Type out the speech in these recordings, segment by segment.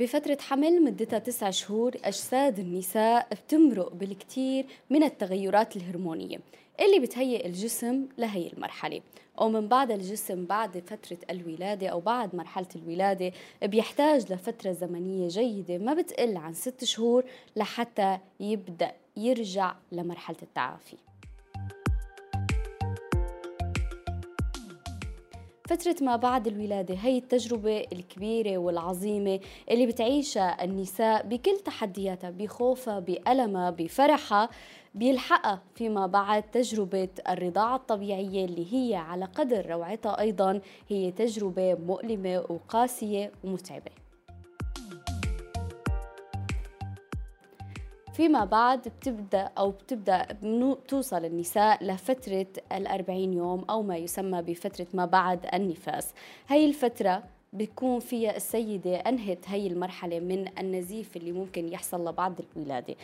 بفترة حمل مدتها تسع شهور أجساد النساء بتمرق بالكثير من التغيرات الهرمونية اللي بتهيئ الجسم لهي المرحلة. ومن بعد الجسم بعد فترة الولادة أو بعد مرحلة الولادة بيحتاج لفترة زمنية جيدة ما بتقل عن ست شهور لحتى يبدأ يرجع لمرحلة التعافي. فترة ما بعد الولادة هي التجربة الكبيرة والعظيمة اللي بتعيشها النساء بكل تحدياتها بخوفها بألمها بفرحها بيلحقها فيما بعد تجربة الرضاعة الطبيعية اللي هي على قدر روعتها أيضا هي تجربة مؤلمة وقاسية ومتعبة. فيما بعد بتبدأ أو بتبدأ بتوصل النساء لفترة الأربعين يوم أو ما يسمى بفترة ما بعد النفاس. هي الفترة بيكون فيها السيدة أنهت هي المرحلة من النزيف اللي ممكن يحصل لبعد الولادة.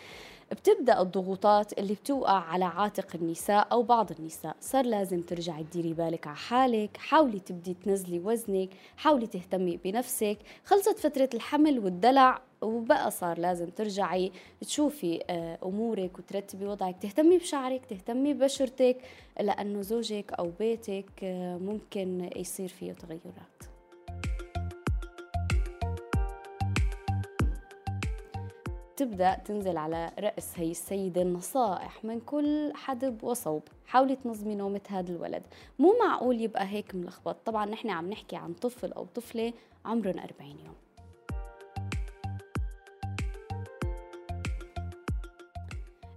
بتبدأ الضغوطات اللي بتوقع على عاتق النساء أو بعض النساء. صار لازم ترجعي تديري بالك على حالك حاولي تبدي تنزلي وزنك حاولي تهتمي بنفسك. خلصت فترة الحمل والدلع وبقى صار لازم ترجعي تشوفي آه، أمورك وترتبي وضعك تهتمي بشعرك تهتمي ببشرتك لأنه زوجك أو بيتك آه، ممكن يصير فيه تغيرات. تبدأ تنزل على رأس هي السيدة النصائح من كل حدب وصوب. حاولي تنظمي نومة هذا الولد. مو معقول يبقى هيك ملخبط. طبعا نحن عم نحكي عن طفل أو طفلة عمرهم 40 يوم.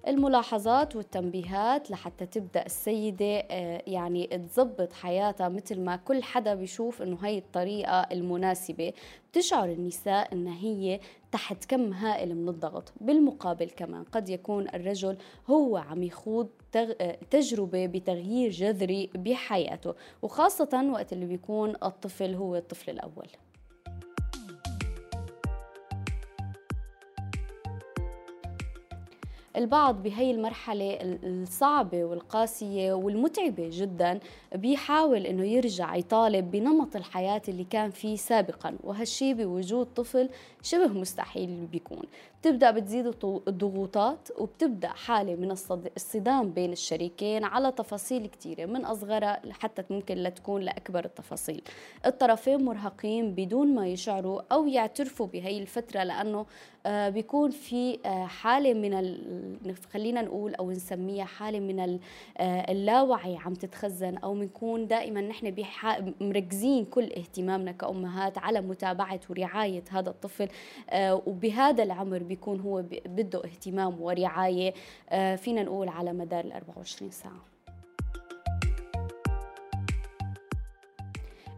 الملاحظات والتنبيهات لحتى تبدأ السيدة آه، يعني تظبط حياتها مثل ما كل حدا بيشوف إنه هي الطريقة المناسبة. بتشعر النساء إن هي تحت كم هائل من الضغط. بالمقابل كمان قد يكون الرجل هو عم يخوض آه، تجربة بتغيير جذري بحياته وخاصة وقت اللي بيكون الطفل هو الطفل الأول. البعض بهي المرحلة الصعبة والقاسية والمتعبة جدا بيحاول إنه يرجع يطالب بنمط الحياة اللي كان فيه سابقا وهالشي بوجود طفل شبه مستحيل بيكون. بتبدأ بتزيد الضغوطات وبتبدأ حالة من الصدام بين الشريكين على تفاصيل كثيرة من أصغرها حتى ممكن لتكون لأكبر التفاصيل. الطرفين مرهقين بدون ما يشعروا أو يعترفوا بهي الفترة لأنه آه، بيكون في آه، حالة من خلينا نقول أو نسميها حالة من آه، اللاوعي عم تتخزن أو بنكون دائما نحن مركزين كل اهتمامنا كأمهات على متابعة ورعاية هذا الطفل وبهذا العمر بيكون هو بده اهتمام ورعاية. فينا نقول على مدار ال 24 ساعة.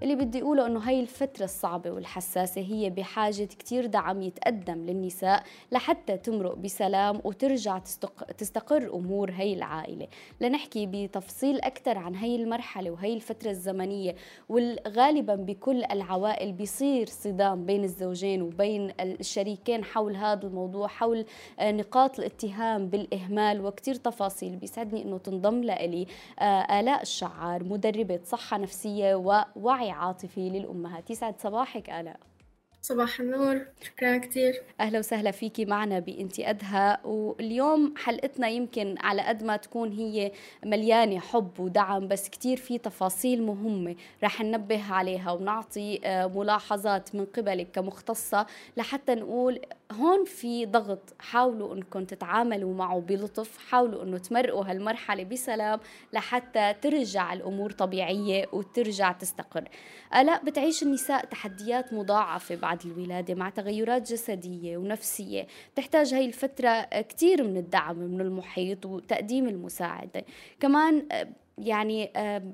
اللي بدي أقوله أنه هاي الفترة الصعبة والحساسة هي بحاجة كتير دعم يتقدم للنساء لحتى تمرق بسلام وترجع تستقر أمور هاي العائلة. لنحكي بتفصيل أكثر عن هاي المرحلة وهي الفترة الزمنية والغالبا بكل العوائل بيصير صدام بين الزوجين وبين الشريكين حول هذا الموضوع حول آه، نقاط الاتهام بالإهمال وكتير تفاصيل. بيسعدني أنه تنضم لإلي آه، آلاء الشعار مدربة صحة نفسية ووعي عاطفي للأمهات. يسعد صباحك آلاء. صباح النور. شكرا كثير أهلا وسهلا فيكي معنا بإنتي أدهى. واليوم حلقتنا يمكن على قد ما تكون هي مليانة حب ودعم بس كتير في تفاصيل مهمة رح ننبه عليها ونعطي آه، ملاحظات من قبلك كمختصة لحتى نقول هون في ضغط. حاولوا إنكم تتعاملوا معه بلطف. حاولوا إنه تمرقوا هالمرحلة بسلام لحتى ترجع الأمور طبيعية وترجع تستقر. الاء بتعيش النساء تحديات مضاعفة بعد الولادة مع تغيرات جسدية ونفسية. تحتاج هاي الفترة كثير من الدعم من المحيط وتقديم المساعدة. كمان يعني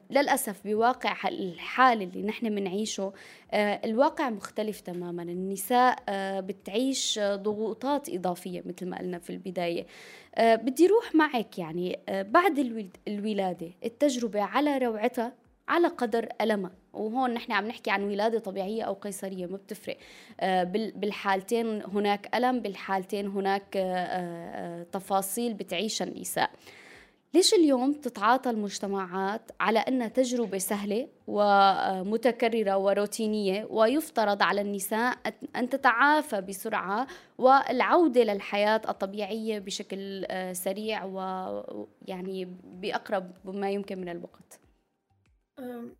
للأسف بواقع الحال اللي نحن بنعيشه آه، الواقع مختلف تماما. النساء آه، بتعيش ضغوطات إضافية مثل ما قلنا في البداية. آه، بدي روح معك يعني بعد الولادة التجربة على روعتها على قدر ألمها. وهون نحن عم نحكي عن ولادة طبيعية أو قيصرية ما بتفرق. بالحالتين هناك ألم بالحالتين هناك تفاصيل بتعيشها النساء. ليش اليوم تتعاطى المجتمعات على أنها تجربة سهلة ومتكررة وروتينية ويفترض على النساء أن تتعافى بسرعة والعودة للحياة الطبيعية بشكل آه، سريع ويعني بأقرب ما يمكن من الوقت؟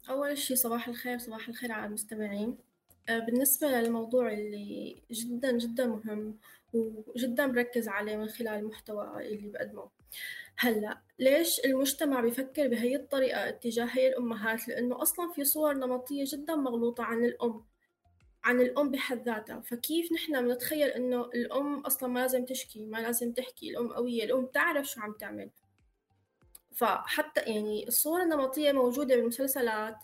أول شيء صباح الخير صباح الخير على المستمعين. آه، بالنسبة للموضوع اللي جدا جدا مهم وجدا بركز عليه من خلال المحتوى اللي بقدمه. هلأ ليش المجتمع بيفكر بهي الطريقة اتجاه هي الأمهات؟ لأنه أصلا في صور نمطية جدا مغلوطة عن الأم عن الأم بحد ذاتها. فكيف نحن بنتخيل إنه الأم أصلا ما لازم تشكي ما لازم تحكي؟ الأم قوية الأم تعرف شو عم تعمل. فحتى يعني الصور النمطية موجودة بالمسلسلات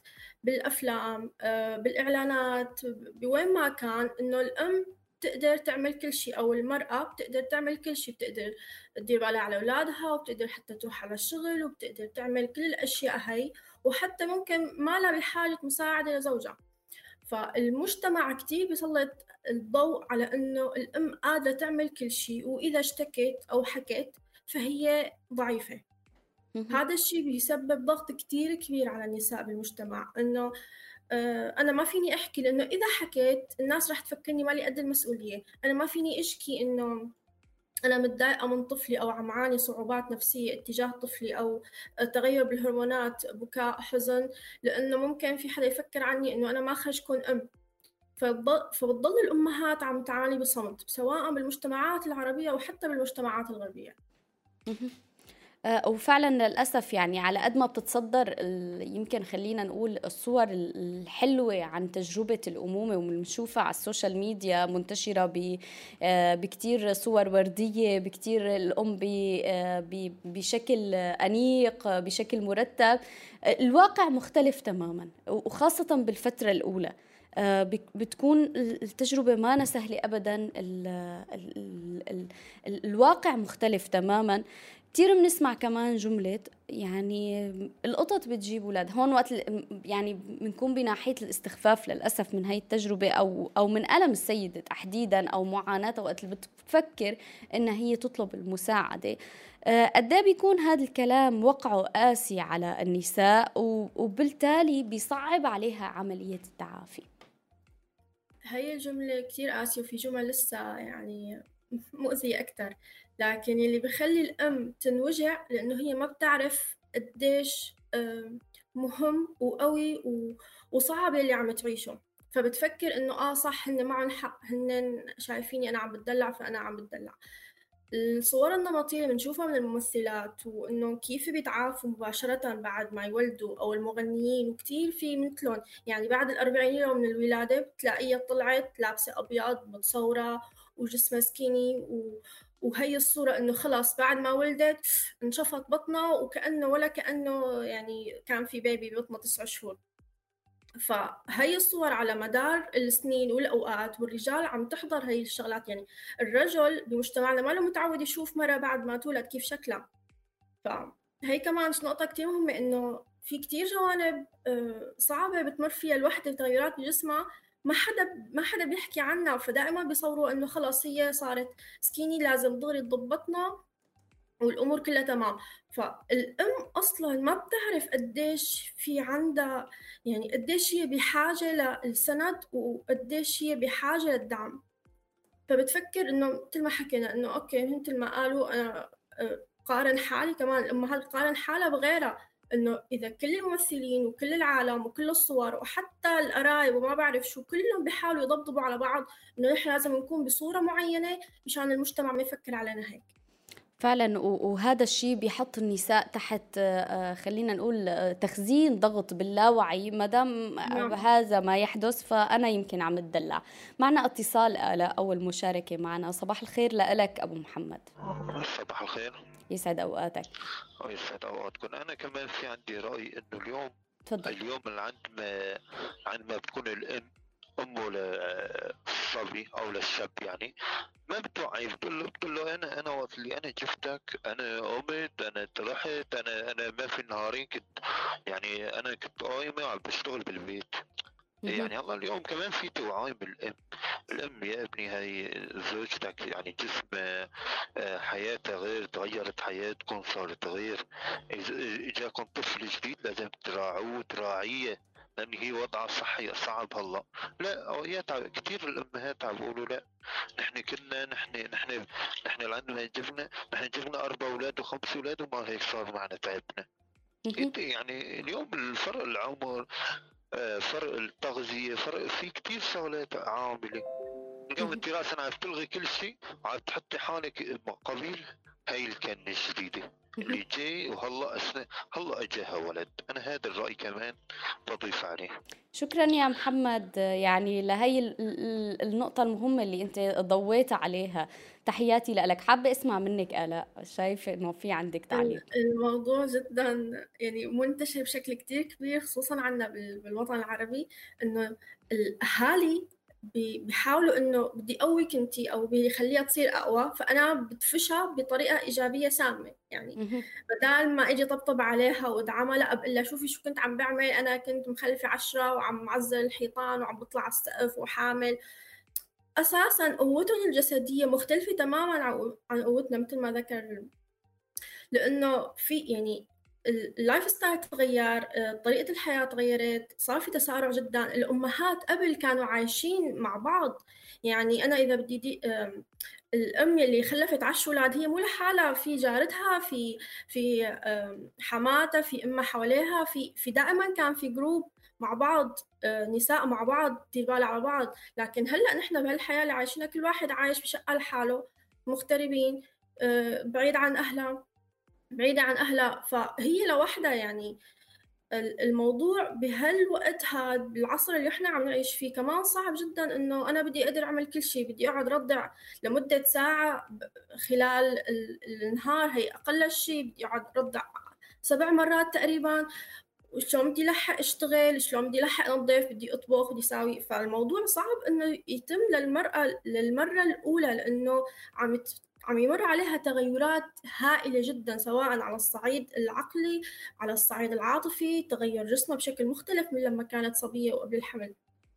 بالأفلام آه، بالإعلانات بوين ما كان إنه الأم بتقدر تعمل كل شيء أو المرأة بتقدر تعمل كل شيء بتقدر تدير بالها على أولادها وبتقدر حتى تروح على الشغل وبتقدر تعمل كل الأشياء هاي وحتى ممكن ما لها بحاجة مساعدة لزوجها. فالمجتمع كتير بيسلط الضوء على إنه الأم قادرة تعمل كل شيء وإذا اشتكت أو حكت فهي ضعيفة. هذا الشيء بيسبب ضغط كتير كبير على النساء بالمجتمع إنه آه، أنا ما فيني أحكي لأنه إذا حكيت الناس رح تفكرني مالي قد المسؤولية. أنا ما فيني أشكي إنه أنا متضايقة من طفلي أو عم عاني صعوبات نفسية اتجاه طفلي أو تغير بالهرمونات بكاء حزن لأنه ممكن في حدا يفكر عني إنه أنا ما خرج كون أم. فبتضل الأمهات عم تعاني بصمت سواء بالمجتمعات العربية وحتى بالمجتمعات الغربية. آه، وفعلا للأسف يعني على قد ما بتتصدر يمكن خلينا نقول الصور الحلوة عن تجربة الأمومة وبنشوفها على السوشيال ميديا منتشرة آه، بكتير صور وردية بكتير الأم آه، بشكل أنيق بشكل مرتب. الواقع مختلف تماما وخاصة بالفترة الأولى. بتكون التجربة ما سهلة أبدا ال ال ال ال الواقع مختلف تماما. كثير بنسمع كمان جملة يعني القطط بتجيب أولاد. هون وقت يعني بنكون بناحية الاستخفاف للأسف من هاي التجربة أو أو من ألم السيدة تحديدا أو معاناتها وقت اللي بتفكر إنها هي تطلب المساعدة. آه، قد إيه بيكون هذا الكلام وقعه قاسي على النساء؟ وبالتالي بيصعب عليها عملية التعافي. هي الجملة كتير قاسية وفي جمل لسه يعني مؤذية أكتر. لكن اللي بخلي الأم تنوجع لأنه هي ما بتعرف قديش مهم وقوي وصعب اللي عم تعيشه. فبتفكر إنه آه صح هن معهم حق هن شايفيني أنا عم بتدلع فأنا عم بتدلع. الصور النمطية اللي بنشوفها من الممثلات وإنه كيف بيتعافوا مباشرة بعد ما يولدوا أو المغنيين وكتير في مثلهم. يعني بعد الأربعين يوم من الولادة بتلاقيها طلعت لابسة أبيض متصورة وجسمها سكيني و... وهي الصورة إنه خلاص بعد ما ولدت انشفط بطنها وكأنه ولا كأنه يعني كان في بيبي ببطنها تسع شهور. فهي الصور على مدار السنين والأوقات والرجال عم تحضر هي الشغلات. يعني الرجل بمجتمعنا ما له متعود يشوف مرة بعد ما تولد كيف شكلها. فهي كمان نقطة كتير مهمة إنه في كتير جوانب آه، صعبة بتمر فيها الوحدة تغيرات بجسمها ما حدا ما حدا بيحكي عنها فدائما بيصوروا إنه خلص هي صارت skinny لازم دغري تضبطنا والأمور كلها تمام. فالأم أصلا ما بتعرف قديش في عندها يعني قديش هي بحاجة للسند وقديش هي بحاجة للدعم. فبتفكر إنه مثل ما حكينا إنه okay مثل ما قالوا أنا آه، قارن حالي كمان الامهات قارن حالها بغيرها؟ إنه إذا كل الممثلين وكل العالم وكل الصور وحتى القرايب وما بعرف شو كلهم بيحاولوا يضبطوا على بعض إنه نحن لازم نكون بصورة معينة مشان المجتمع ما يفكر علينا هيك. فعلا وهذا الشيء بيحط النساء تحت آه، خلينا نقول آه، تخزين ضغط باللاوعي ما دام نعم. هذا ما يحدث فأنا يمكن عم أتدلع. معنا اتصال آه، اول مشاركة معنا. صباح الخير لك أبو محمد. صباح الخير. يسعد أوقاتك. يسعد أوقاتكم. أنا كمان في عندي رأي إنه اليوم تفضل. اليوم اللي عند ما عند ما بتكون الام أمه للصبي أو للشاب يعني ما بتوعي بتقول له بتقول له أنا أنا وقت اللي أنا شفتك أنا قمت أنا طلعت أنا أنا ما في نهارين كنت يعني أنا كنت قايمة وعم بشتغل بالبيت. يعني الله اليوم كمان في توعي بالام الام يا ابني هاي زوجتك يعني جسم آه، حياتها غير تغيرت حياتكم صارت غير. إجاكم طفل جديد لازم تراعوه تراعيه لأن هي وضعها الصحي صعب هلا. لا يتعب كثير الأمهات عم بيقولوا لا. نحن كنا نحن نحن نحن اللي عندنا جبنا نحن جبنا أربع أولاد وخمس أولاد وما هيك صار معنا تعبنا. يعني اليوم الفرق العمر فرق التغذية فرق في كثير شغلات عامله اليوم انت راسا عم تلغي كل شيء وعم تحطي حالك قبيل هاي الكنة الجديدة. اللي جاي وهلا أسنى هلا اجاها ولد. أنا هذا الرأي كمان بضيف عليه. شكرا يا محمد. يعني لهي النقطة المهمة اللي أنت ضويت عليها. تحياتي لك. حابة أسمع منك آلاء. شايفة إنه في عندك تعليق. الموضوع جدا يعني منتشر بشكل كتير كبير خصوصا عندنا بالوطن العربي إنه الأهالي بيحاولوا إنه بدي اقويك انت أو بيخليها تصير أقوى فأنا بدفشها بطريقة إيجابية سامة يعني بدال ما أجي طبطب عليها وأدعمها لا بقول لها شوفي شو كنت عم بعمل أنا كنت مخلفة عشرة وعم معزل الحيطان وعم بطلع على السقف وحامل. أساسا قوتهم الجسدية مختلفة تماما عن قوتنا مثل ما ذكر لأنه في يعني ال lifestyle تغير آه، طريقة الحياة تغيرت صار في تسارع جدا. الأمهات قبل كانوا عايشين مع بعض. يعني أنا إذا بدي دي الأم اللي خلفت عشر أولاد هي مو لحالها في جارتها في في حماتها في أمها حواليها في في دائما كان في جروب مع بعض آه، نساء مع بعض دير على بعض. لكن هلأ نحن بهالحياة اللي عايشينها كل واحد عايش بشقة لحاله مغتربين آه، بعيد عن أهلها بعيدة عن أهلها. فهي لوحدها يعني الموضوع بهالوقت هذا بالعصر اللي إحنا عم نعيش فيه كمان صعب جدا إنه أنا بدي أقدر أعمل كل شيء. بدي أقعد رضع لمدة ساعة خلال النهار. هي أقل شيء بدي أقعد رضع سبع مرات تقريبا. وشلون بدي لحق أشتغل؟ شلون بدي لحق أنظف؟ بدي أطبخ؟ بدي أساوي؟ فالموضوع صعب إنه يتم للمرأة للمرة الأولى لأنه عم عم يمر عليها تغيرات هائلة جدا سواء على الصعيد العقلي على الصعيد العاطفي تغير جسمها بشكل مختلف من لما كانت صبية وقبل الحمل.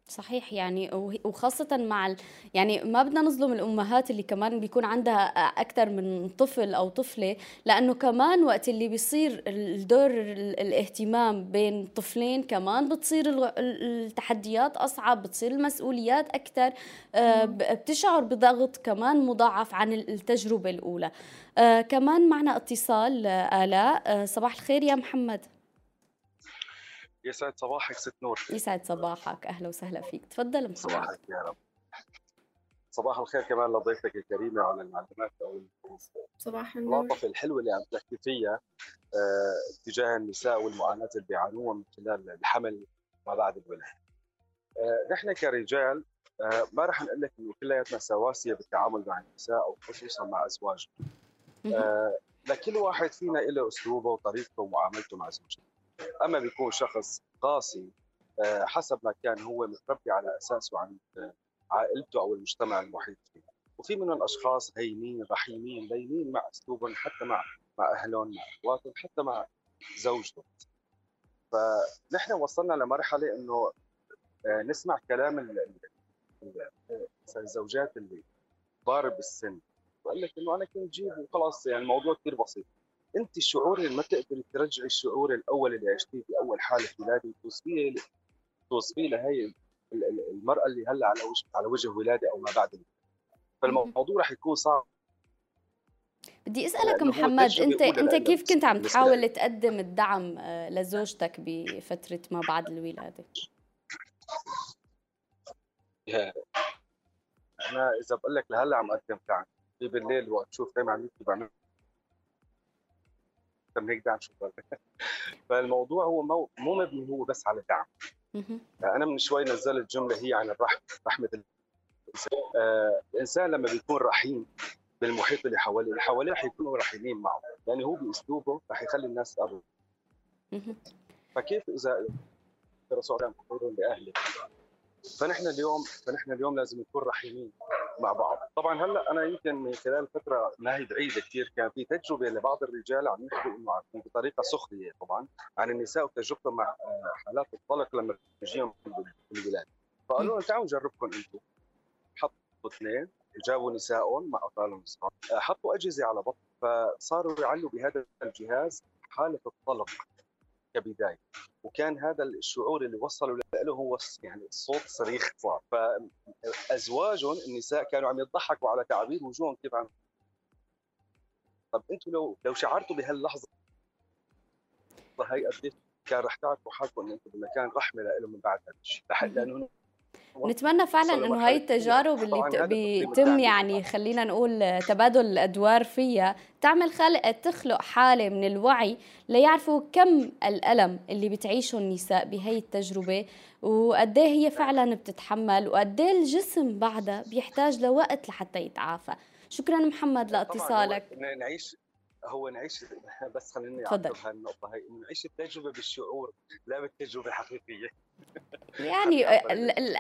صحيح يعني وخاصة مع ال... يعني ما بدنا نظلم الأمهات اللي كمان بيكون عندها أكثر من طفل أو طفلة لأنه كمان وقت اللي بيصير الدور الاهتمام بين طفلين كمان بتصير التحديات أصعب بتصير المسؤوليات أكثر آه، بتشعر بضغط كمان مضاعف عن التجربة الأولى. آه، كمان معنا اتصال آه، آلاء صباح الخير يا محمد. يسعد صباحك ست نور. يسعد صباحك. أهلا وسهلا فيك. تفضل محمد. صباحك يا رب. صباح الخير كمان لضيفتك الكريمه على المعلومات أو صباح النور. العاطفه الحلوه اللي عم تحكي فيها آه تجاه النساء والمعاناة اللي بيعانوها من خلال الحمل ما بعد الولادة. آه نحن كرجال آه ما راح نقول لك إنه كلياتنا سواسية بالتعامل مع النساء أو خصوصا مع أزواجنا. آه لكل واحد فينا له أسلوبه وطريقته ومعاملته مع زوجته. أما بيكون شخص قاسي آه، حسب ما كان هو متربي على اساسه عند عائلته أو المجتمع المحيط فيه. وفي من الأشخاص هينين رحيمين لينين مع أسلوبهم حتى مع مع أهلهم مع أخواتهم حتى مع زوجته. فنحن وصلنا لمرحلة إنه آه، نسمع كلام الزوجات اللي كبار بالسن بقول لك إنه أنا كنت جيب وخلاص يعني الموضوع كثير بسيط. أنت اللي ما تقدري ترجعي الشعور الأول اللي عشتيه في أول حالة ولاده توصفيه توصفيه لهي المرأة اللي هلأ على وجه على وجه ولاده أو ما بعد فالموضوع رح يكون صعب. بدي أسألك محمد انت أنت كيف كنت عم تحاول تقدم الدعم آه، لزوجتك بفترة ما بعد الولادة؟ أنا إذا بقول لك لهلأ عم أقدم دعم. بالليل وقت تشوف دائما عم بعمل هيك دعم شكرا فالموضوع هو مو, مو مبني هو بس على دعم. أنا من شوي نزلت جملة هي عن الرحمة رحمة آه الإنسان لما بيكون رحيم بالمحيط اللي حواليه اللي حواليه رح يكونوا رحيمين معه. يعني هو بأسلوبه رح يخلي الناس تقرب فكيف إذا الرسول عليه لأهله؟ فنحن اليوم فنحن اليوم لازم نكون رحيمين. مع بعض. طبعا هلأ أنا يمكن من خلال فترة ما هي بعيده كثير كان في تجربة لبعض الرجال عم يحكوا إنه بطريقة سخرية طبعا عن النساء وتجربتهم مع آه، حالات الطلق لما بيجيهم بالولاده فقالوا لهم تعالوا نجربكم أنتم. حط اثنين جابوا نسائهم مع أطفالهم الصغار حطوا أجهزة على بطن فصاروا يعلوا بهذا الجهاز حالة الطلق. كبداية. وكان هذا الشعور اللي وصلوا له هو يعني صوت صريخ صار. فأزواجهم النساء كانوا عم يضحكوا على تعابير وجوههم كيف عم طب أنتم لو لو شعرتوا بهاللحظة هي قديش كان رح تعرفوا حالكم إن أنتم بمكان رحمة لهم من بعد هذا الشيء. لأنه نتمنى فعلا إنه هاي التجارب اللي بيتم يعني خلينا نقول تبادل الأدوار فيها تعمل خلق تخلق حالة من الوعي ليعرفوا كم الألم اللي بتعيشه النساء بهي التجربة وقد إيه هي فعلا بتتحمل وقد إيه الجسم بعدها بيحتاج لوقت لحتى يتعافى. شكرا محمد لاتصالك. نعيش هو نعيش بس خليني تفضل. هالنقطه هي نعيش التجربه بالشعور لا بالتجربه الحقيقيه يعني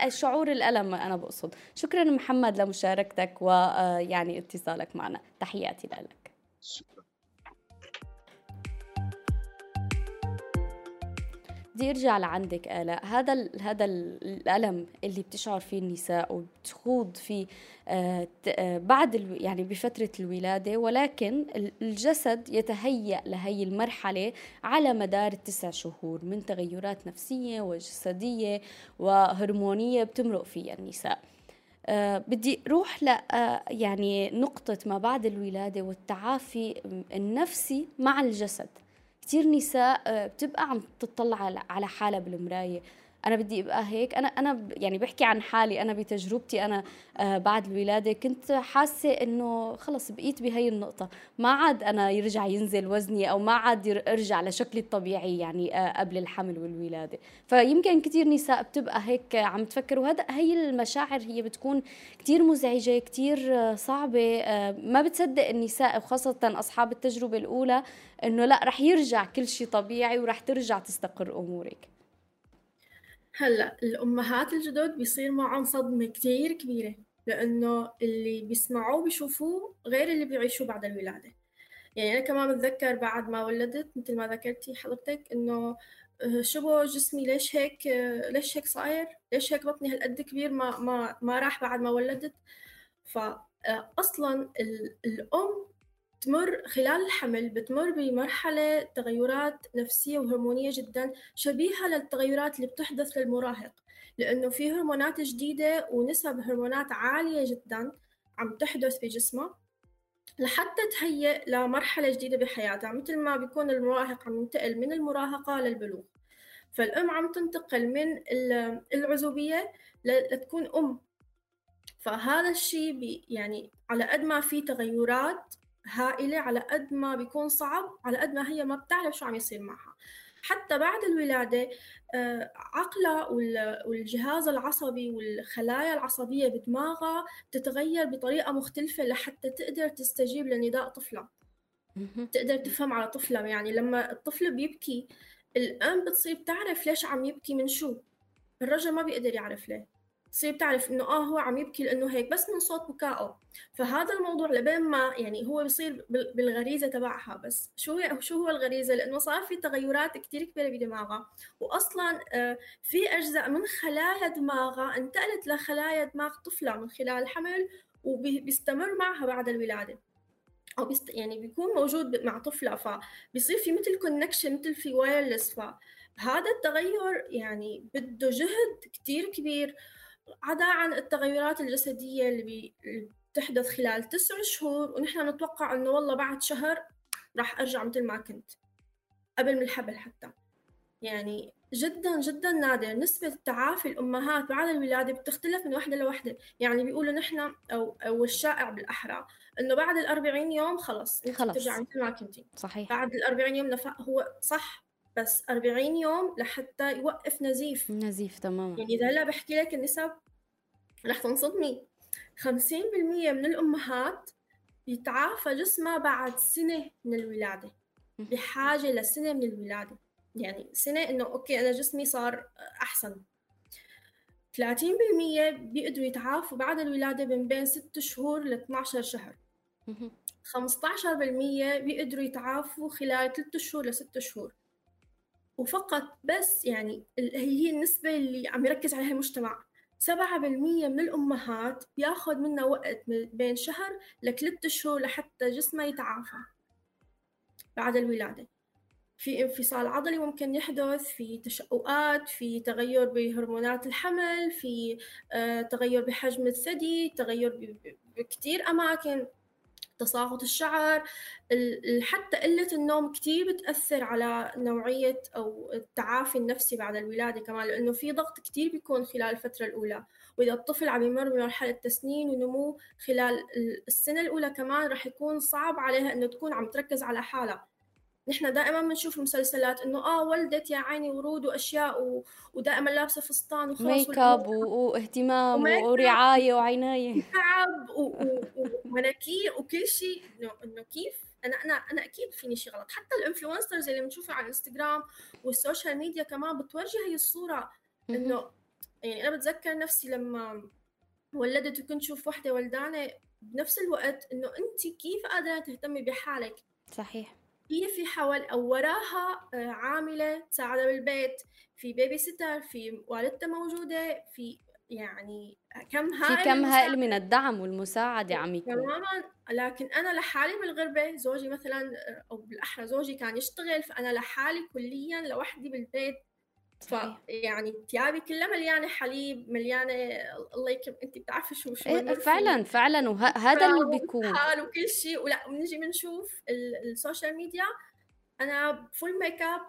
الشعور الألم أنا بقصد. شكرا محمد لمشاركتك ويعني اتصالك معنا. تحياتي لك. بدي ارجع لعندك آلاء. هذا هذا الألم اللي بتشعر فيه النساء وبتخوض فيه آه، آه، بعد يعني بفترة الولادة ولكن الجسد يتهيأ لهي المرحلة على مدار التسع شهور من تغيرات نفسية وجسدية وهرمونية بتمرق فيها النساء. أه بدي روح ل يعني نقطة ما بعد الولادة والتعافي النفسي مع الجسد. كثير نساء آه، بتبقى عم تطلع على حالها بالمراية. أنا بدي أبقى هيك. أنا أنا يعني بحكي عن حالي. أنا بتجربتي أنا آه، بعد الولاده كنت حاسة إنه خلص بقيت بهي النقطة. ما عاد أنا يرجع ينزل وزني أو ما عاد أرجع لشكلي الطبيعي يعني آه، قبل الحمل والولادة. فيمكن كثير نساء بتبقى هيك عم تفكر وهذا هي المشاعر هي بتكون كثير مزعجة كثير آه، صعبة. ما بتصدق النساء وخاصة أصحاب التجربة الأولى إنه لأ رح يرجع كل شيء طبيعي ورح ترجع تستقر أمورك. هلأ الأمهات الجدد بيصير معهم صدمة كتير كبيرة لأنه اللي بيسمعوه بيشوفوه غير اللي بيعيشوه بعد الولادة. يعني أنا كمان بتذكر بعد ما ولدت مثل ما ذكرتي حضرتك آه، شبه جسمي؟ ليش هيك آه، ليش هيك صاير؟ ليش هيك بطني هالقد كبير ما ما ما راح بعد ما ولدت؟ فأصلا الأم تمر خلال الحمل بتمر بمرحلة تغيرات نفسية وهرمونية جدا شبيهة للتغيرات اللي بتحدث للمراهق لأنه في هرمونات جديدة ونسب هرمونات عالية جدا عم تحدث بجسمه لحتى تهيئ لمرحلة جديدة بحياتها مثل ما بيكون المراهق عم ينتقل من المراهقة للبلوغ. فالأم عم تنتقل من العزوبية لتكون أم. فهذا الشيء يعني على قد ما في تغيرات هائلة على قد ما بيكون صعب على قد ما هي ما بتعرف شو عم يصير معها. حتى بعد الولادة آه، عقلها والجهاز العصبي والخلايا العصبية بدماغها تتغير بطريقة مختلفة لحتى تقدر تستجيب لنداء طفلها. تقدر تفهم على طفلها. يعني لما الطفل بيبكي الأم بتصير تعرف ليش عم يبكي من شو. الرجل ما بيقدر يعرف ليه. تصير بتعرف إنه آه هو عم يبكي لأنه هيك بس من صوت بكائه فهذا الموضوع لبين ما يعني هو بيصير بالغريزة تبعها. بس شو هي شو هو الغريزة؟ لأنه صار في تغيرات كثير كبيرة بدماغها. واصلا آه، في أجزاء من خلايا دماغها انتقلت لخلايا دماغ طفلها من خلال الحمل وبيستمر معها بعد الولادة. أو بيست يعني بيكون موجود مع طفلها فبيصير في مثل connection مثل في wireless فهذا التغير يعني بده جهد كتير كبير. عدا عن التغيرات الجسدية اللي بتحدث خلال تسع شهور ونحن نتوقع إنه والله بعد شهر راح أرجع مثل ما كنت. قبل من الحبل حتى. يعني جدا جدا نادر. نسبة تعافي الأمهات بعد الولادة بتختلف من وحدة لوحدة. يعني بيقولوا نحن أو أو الشائع بالأحرى إنه بعد الأربعين يوم خلص خلص. ترجع مثل ما كنتي. صحيح. بعد الأربعين يوم نفق هو صح؟ بس 40 يوم لحتى يوقف نزيف. نزيف تماما. يعني إذا هلأ بحكي لك النسب رح تنصدمي. 50% من الأمهات بيتعافى جسمها بعد سنة من الولادة بحاجة لسنة من الولادة. يعني سنة إنه أوكي أنا جسمي صار أحسن. 30% بيقدروا يتعافوا بعد الولادة من بين 6 شهور ل 12 شهر. 15% بيقدروا يتعافوا خلال 3 شهور ل 6 شهور. وفقط بس يعني هي النسبة اللي عم يركز عليها المجتمع. سبعة بالمية من الأمهات بياخد منا وقت بين شهر لثلاثة شهور لحتى جسمها يتعافى بعد الولادة. في انفصال عضلي ممكن يحدث في تشققات في تغير بهرمونات الحمل في آه، تغير بحجم الثدي تغير بكتير أماكن. تساقط الشعر حتى قلة النوم كتير بتأثر على نوعية أو التعافي النفسي بعد الولادة كمان لأنه في ضغط كتير بيكون خلال الفترة الأولى. وإذا الطفل عم يمر بمرحلة تسنين ونمو خلال السنة الأولى كمان رح يكون صعب عليها إنه تكون عم تركز على حالها. نحن دائما بنشوف المسلسلات إنه آه ولدت يا عيني ورود وأشياء و... ودائما لابسة فستان وخلاص ميك اب واهتمام ورعاية وعناية. تعب ومناكير وكل شيء. انه إنه كيف؟ أنا أنا أنا أكيد فيني شيء غلط. حتى ال influencers اللي بنشوفها على الإنستغرام وال social media كمان بتورجي هي الصورة. إنه يعني أنا بتذكر نفسي لما ولدت وكنت شوف وحدة ولدانة بنفس الوقت إنه انت كيف قادرة تهتمي بحالك؟ صحيح. هي في حول أو وراها آه، عاملة تساعدها بالبيت في بيبي ستر في والدتها موجودة في يعني كم هائل في كم هائل من الدعم والمساعدة عم يكون تماما. لكن أنا لحالي بالغربة زوجي مثلا آه، أو بالأحرى زوجي كان يشتغل فأنا لحالي كليا لوحدي بالبيت فيعني ثيابي كلها مليانة حليب مليانة الله يكرم انت بتعرفي شو شو إيه فعلا فعلا وهذا اللي بيكون. وكل شيء. ولا بنجي بنشوف ال social media أنا full makeup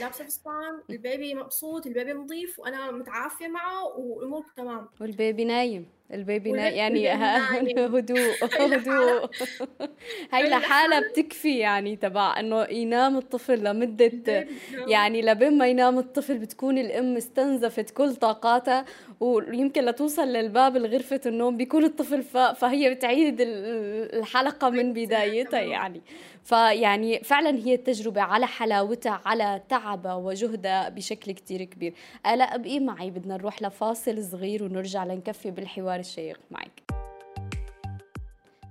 لابسة فستان ال baby مبسوط ال baby نظيف وأنا متعافية معه والأمور تمام. وال baby نايم ال baby نايم يعني هدوء هدوء. هاي لحالها بتكفي يعني تبع إنه ينام الطفل لمدة يعني لبين ما ينام الطفل بتكون الأم استنزفت كل طاقاتها ويمكن لتوصل للباب الغرفه النوم بيكون الطفل فاق فهي بتعيد الحلقة من بدايتها يعني. فيعني فعلا هي التجربة على حلاوتها على تعبها وجهدها بشكل كتير كبير. آلاء أبقي معي بدنا نروح لفاصل صغير ونرجع لنكفي بالحوار الشيق معك.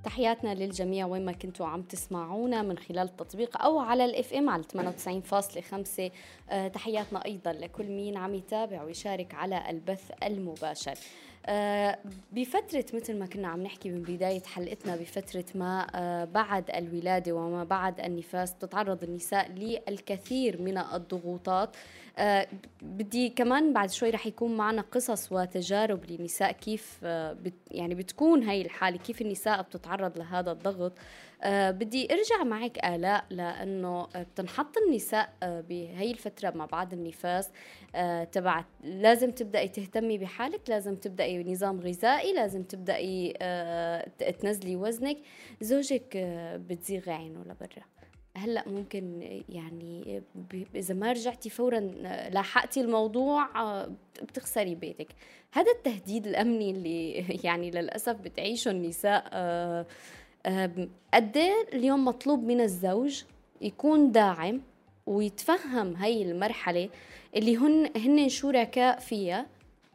تحياتنا للجميع وين ما كنتوا عم تسمعونا من خلال التطبيق أو على الاف ام على 98.5 آه، تحياتنا أيضا لكل مين عم يتابع ويشارك على البث المباشر. آه، بفترة مثل ما كنا عم نحكي من بداية حلقتنا بفترة ما آه، بعد الولادة وما بعد النفاس تتعرض النساء للكثير من الضغوطات. بدي كمان بعد شوي رح يكون معنا قصص وتجارب لنساء كيف بت يعني بتكون هاي الحالة كيف النساء بتتعرض لهذا الضغط. أه بدي أرجع معك آلاء لأنه بتنحط النساء بهي الفترة ما بعد النفاس تبع لازم تبدأي تهتمي بحالك لازم تبدأي نظام غذائي لازم تبدأي أه تنزلي وزنك. زوجك بتزيغ عينه لبرا. هلأ ممكن يعني إذا ما رجعتي فورا لاحقتي الموضوع آه، بتخسري بيتك. هذا التهديد الأمني اللي يعني للأسف بتعيشه النساء آه قد إيه اليوم مطلوب من الزوج يكون داعم ويتفهم هاي المرحلة اللي هن هن شركاء فيها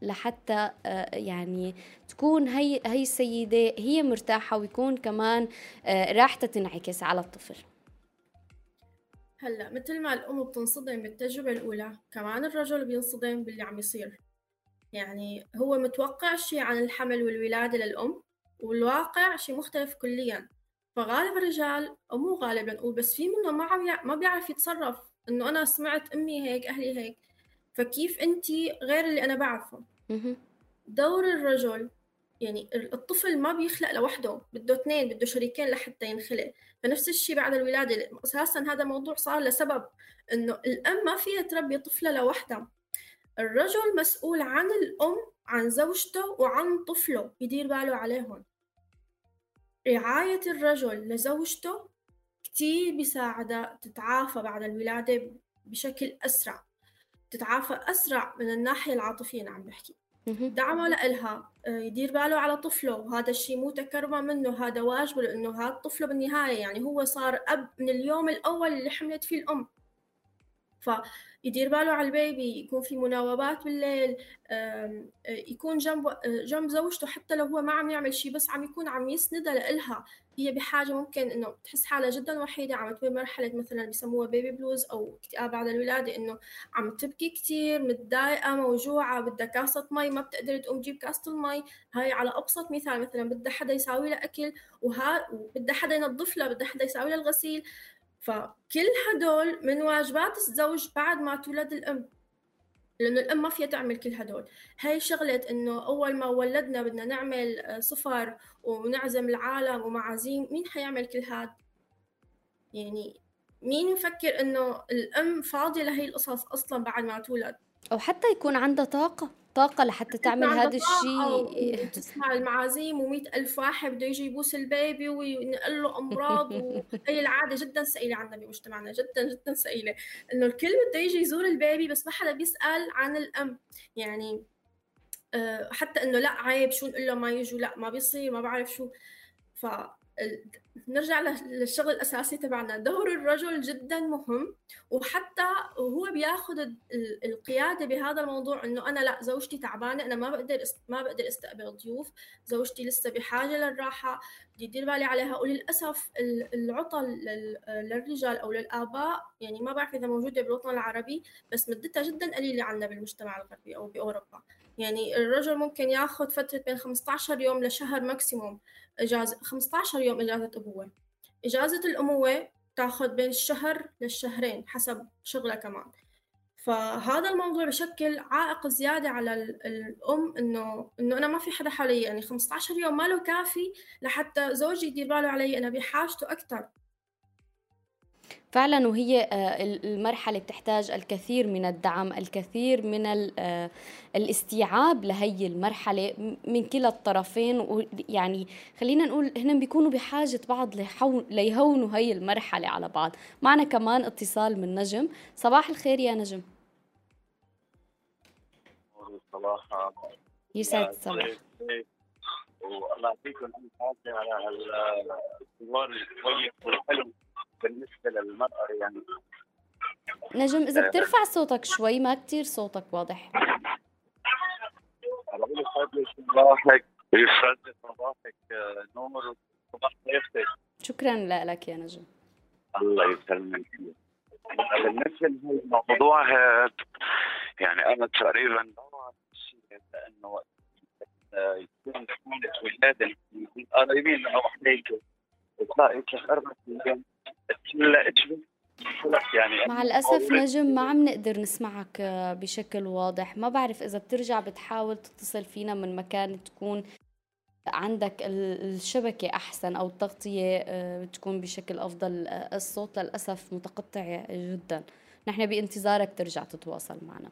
لحتى آه، يعني تكون هي هي السيدة هي مرتاحة ويكون كمان راحتها تنعكس على الطفل. هلأ مثل ما الأم بتنصدم بالتجربة الأولى كمان الرجل بينصدم باللي عم يصير. يعني هو متوقع شيء عن الحمل والولادة للأم والواقع شيء مختلف كليا. فغالب الرجال أو مو غالب نقول بس في منهم ما عم ما بيعرف يتصرف إنه أنا سمعت أمي هيك أهلي هيك. فكيف أنت غير اللي أنا بعرفه؟ دور الرجل يعني الطفل ما بيخلق لوحده بده اثنين بده شريكين لحتى ينخلق. فنفس الشيء بعد الولادة أساسا هذا موضوع صار لسبب إنه الأم ما فيها تربي طفلة لوحدها. الرجل مسؤول عن الأم عن زوجته وعن طفله يدير باله عليهم. رعاية الرجل لزوجته كتير بيساعدها تتعافى بعد الولادة بشكل أسرع. تتعافى أسرع من الناحية العاطفية أنا عم بحكي. دعمه لإلها آه، يدير باله على طفله. وهذا الشيء مو تكرمة منه هذا واجبه لأنه هذا طفله بالنهاية يعني هو صار أب من اليوم الأول اللي حملت فيه الأم. يدير باله على البيبي يكون في مناوبات بالليل يكون جنب جنب زوجته حتى لو هو ما عم يعمل شيء بس عم يكون عم يسندها لإلها. هي بحاجة ممكن إنه تحس حالها جدا وحيدة عم تمر مرحلة مثلا بسموها بيبي بلوز أو اكتئاب بعد الولادة إنه عم تبكي كتير متضايقة موجوعة بدها كاسة مي ما بتقدر تقوم تجيب كاسة المي. هاي على أبسط مثال مثلا بدها حدا يساوي لها أكل وها وبدها حدا ينظف لها بدها حدا يساوي لها الغسيل. فكل هدول من واجبات الزوج بعد ما تولد الأم. لأنه الأم ما فيها تعمل كل هدول. هاي شغلة إنه أول ما ولدنا بدنا نعمل آه، سفر ونعزم العالم ومعازيم مين حيعمل كل هاد؟ يعني مين يفكر إنه الأم فاضية لهي القصص أصلا بعد ما تولد؟ أو حتى يكون عندها طاقة طاقة لحتى تعمل هذا الشيء. تسمع المعازيم ومئة ألف واحد بده يجي يبوس البيبي وينقل له أمراض وهي العادة جدا ثقيلة عندنا بمجتمعنا جدا جدا ثقيلة إنه الكل بده يجي يزور البيبي بس ما حدا بيسأل عن الأم. يعني آه، حتى إنه لا عيب شو نقول له ما يجوا لا ما بيصير ما بعرف شو. ف نرجع للشغل الأساسي تبعنا. دور الرجل جدا مهم وحتى هو بياخذ القيادة بهذا الموضوع إنه أنا لا زوجتي تعبانة أنا ما بقدر ما بقدر أستقبل ضيوف زوجتي لسه بحاجة للراحة بدي ادير بالي عليها. وللأسف العطل للرجال أو للآباء يعني ما بعرف إذا موجودة بالوطن العربي بس مدتها جدا قليلة عندنا بالمجتمع الغربي أو بأوروبا. يعني الرجل ممكن ياخذ فترة بين 15 يوم لشهر ماكسيموم إجازة 15 يوم إجازة أبوة. إجازة الأموة تاخذ بين الشهر للشهرين حسب شغلها كمان. فهذا الموضوع بشكل عائق زيادة على الأم إنه إنه أنا ما في حدا حوالي يعني 15 يوم ما له كافي لحتى زوجي يدير باله علي أنا بحاجته أكثر فعلا وهي آه، المرحلة بتحتاج الكثير من الدعم الكثير من آه، الاستيعاب لهي المرحلة من كلا الطرفين. ويعني خلينا نقول هن بيكونوا بحاجة بعض ليهونوا هي المرحلة على بعض. معنا كمان اتصال من نجم. صباح الخير يا نجم. صباح يسعد صباح والله يعطيكم الف على الحوار الكويس والحلو. بالنسبة للمرأة يعني. نجم إذا آه، بترفع صوتك شوي ما كتير صوتك واضح. يسعد لي صباحك. يسعد صباحك آه، نور. وصباح ضيفتك شكرا لك يا نجم. الله يسلمك. بالنسبة للموضوع يعني أنا تقريبا لأنه يكون حملة ولادة قريبين أو حديك تلاقي أيام. يعني مع الأسف نجم ما عم نقدر نسمعك بشكل واضح. ما بعرف إذا بترجع بتحاول تتصل فينا من مكان تكون عندك الشبكة أحسن أو التغطية آه، تكون بشكل أفضل. الصوت للأسف متقطع جدا. نحن بانتظارك ترجع تتواصل معنا.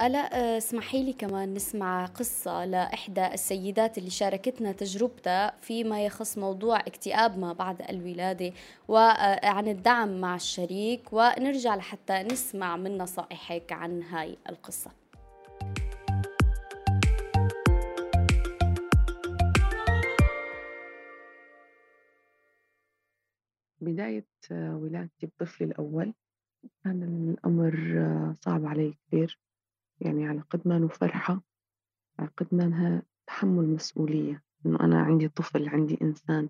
ألا آه، اسمحي لي كمان نسمع قصة لإحدى السيدات اللي شاركتنا تجربتها فيما يخص موضوع اكتئاب ما بعد الولادة وعن آه، الدعم مع الشريك. ونرجع لحتى نسمع من نصائحك عن هاي القصة. بداية آه، ولادتي بطفلي الأول. كان الأمر صعب علي كثير يعني على قد ما فرحة على قد ما أنها تحمل مسؤولية إنه أنا عندي طفل عندي إنسان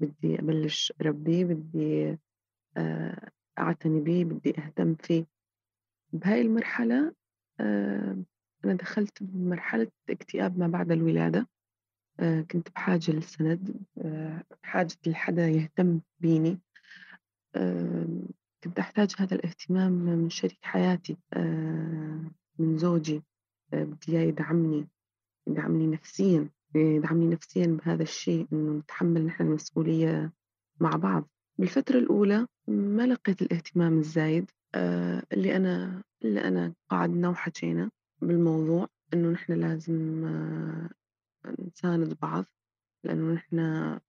بدي أبلش ربيه بدي آه، أعتني بيه بدي أهتم فيه. بهاي المرحلة آه، أنا دخلت بمرحلة اكتئاب ما بعد الولادة. آه، كنت بحاجة للسند بحاجة لحدا يهتم بيني. كنت أحتاج هذا الاهتمام من شريك حياتي. من زوجي آه، بدي إياه يدعمني يدعمني نفسيا يدعمني نفسيا بهذا الشيء إنه نتحمل نحن المسؤولية مع بعض. بالفترة الأولى ما لقيت الاهتمام الزايد آه، اللي أنا اللي أنا قعدنا وحكينا بالموضوع إنه نحن لازم آه، نساند بعض لأنه نحن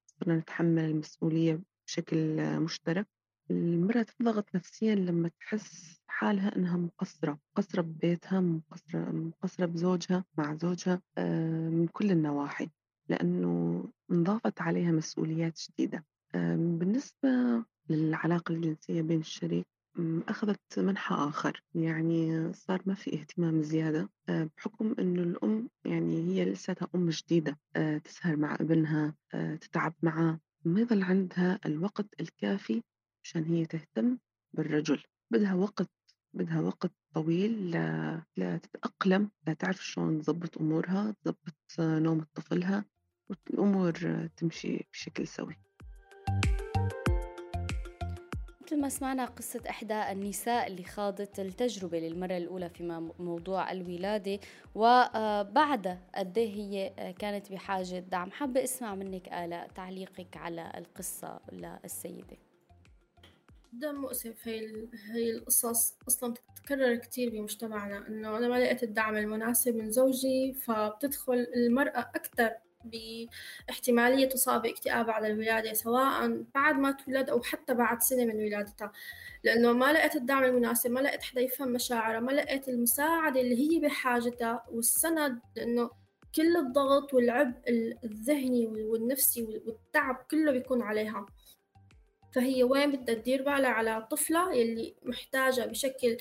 صرنا نتحمل المسؤولية بشكل مشترك. المرأة تضغط نفسيا لما تحس حالها إنها مقصرة مقصرة ببيتها مقصرة مقصرة بزوجها مع زوجها آه، من كل النواحي لأنه انضافت عليها مسؤوليات جديدة بالنسبة للعلاقة الجنسية بين الشريك أخذت منحى آخر يعني صار ما في اهتمام زيادة آه، بحكم إنه الأم يعني هي لساتها أم جديدة آه، تسهر مع ابنها تتعب معه ما يظل عندها الوقت الكافي عشان هي تهتم بالرجل بدها وقت بدها وقت طويل لتتأقلم لتعرف شلون تظبط أمورها تظبط نوم طفلها والأمور تمشي بشكل سوي. مثل ما سمعنا قصة إحدى النساء اللي خاضت التجربة للمرة الأولى في موضوع الولادة وبعد قد إيه هي كانت بحاجة دعم. حابة أسمع منك آلاء تعليقك على القصة للسيدة. جدا مؤسف. هي هي القصص أصلا تتكرر كثير بمجتمعنا إنه أنا ما لقيت الدعم المناسب من زوجي فبتدخل المرأة أكثر باحتمالية تصاب باكتئاب بعد الولادة سواء بعد ما تولد أو حتى بعد سنة من ولادتها. لأنه ما لقيت الدعم المناسب ما لقيت حدا يفهم مشاعرها ما لقيت المساعدة اللي هي بحاجتها والسند لأنه كل الضغط والعبء الذهني والنفسي والتعب كله بيكون عليها. فهي وين بدها تدير بالها على طفلة يلي محتاجة بشكل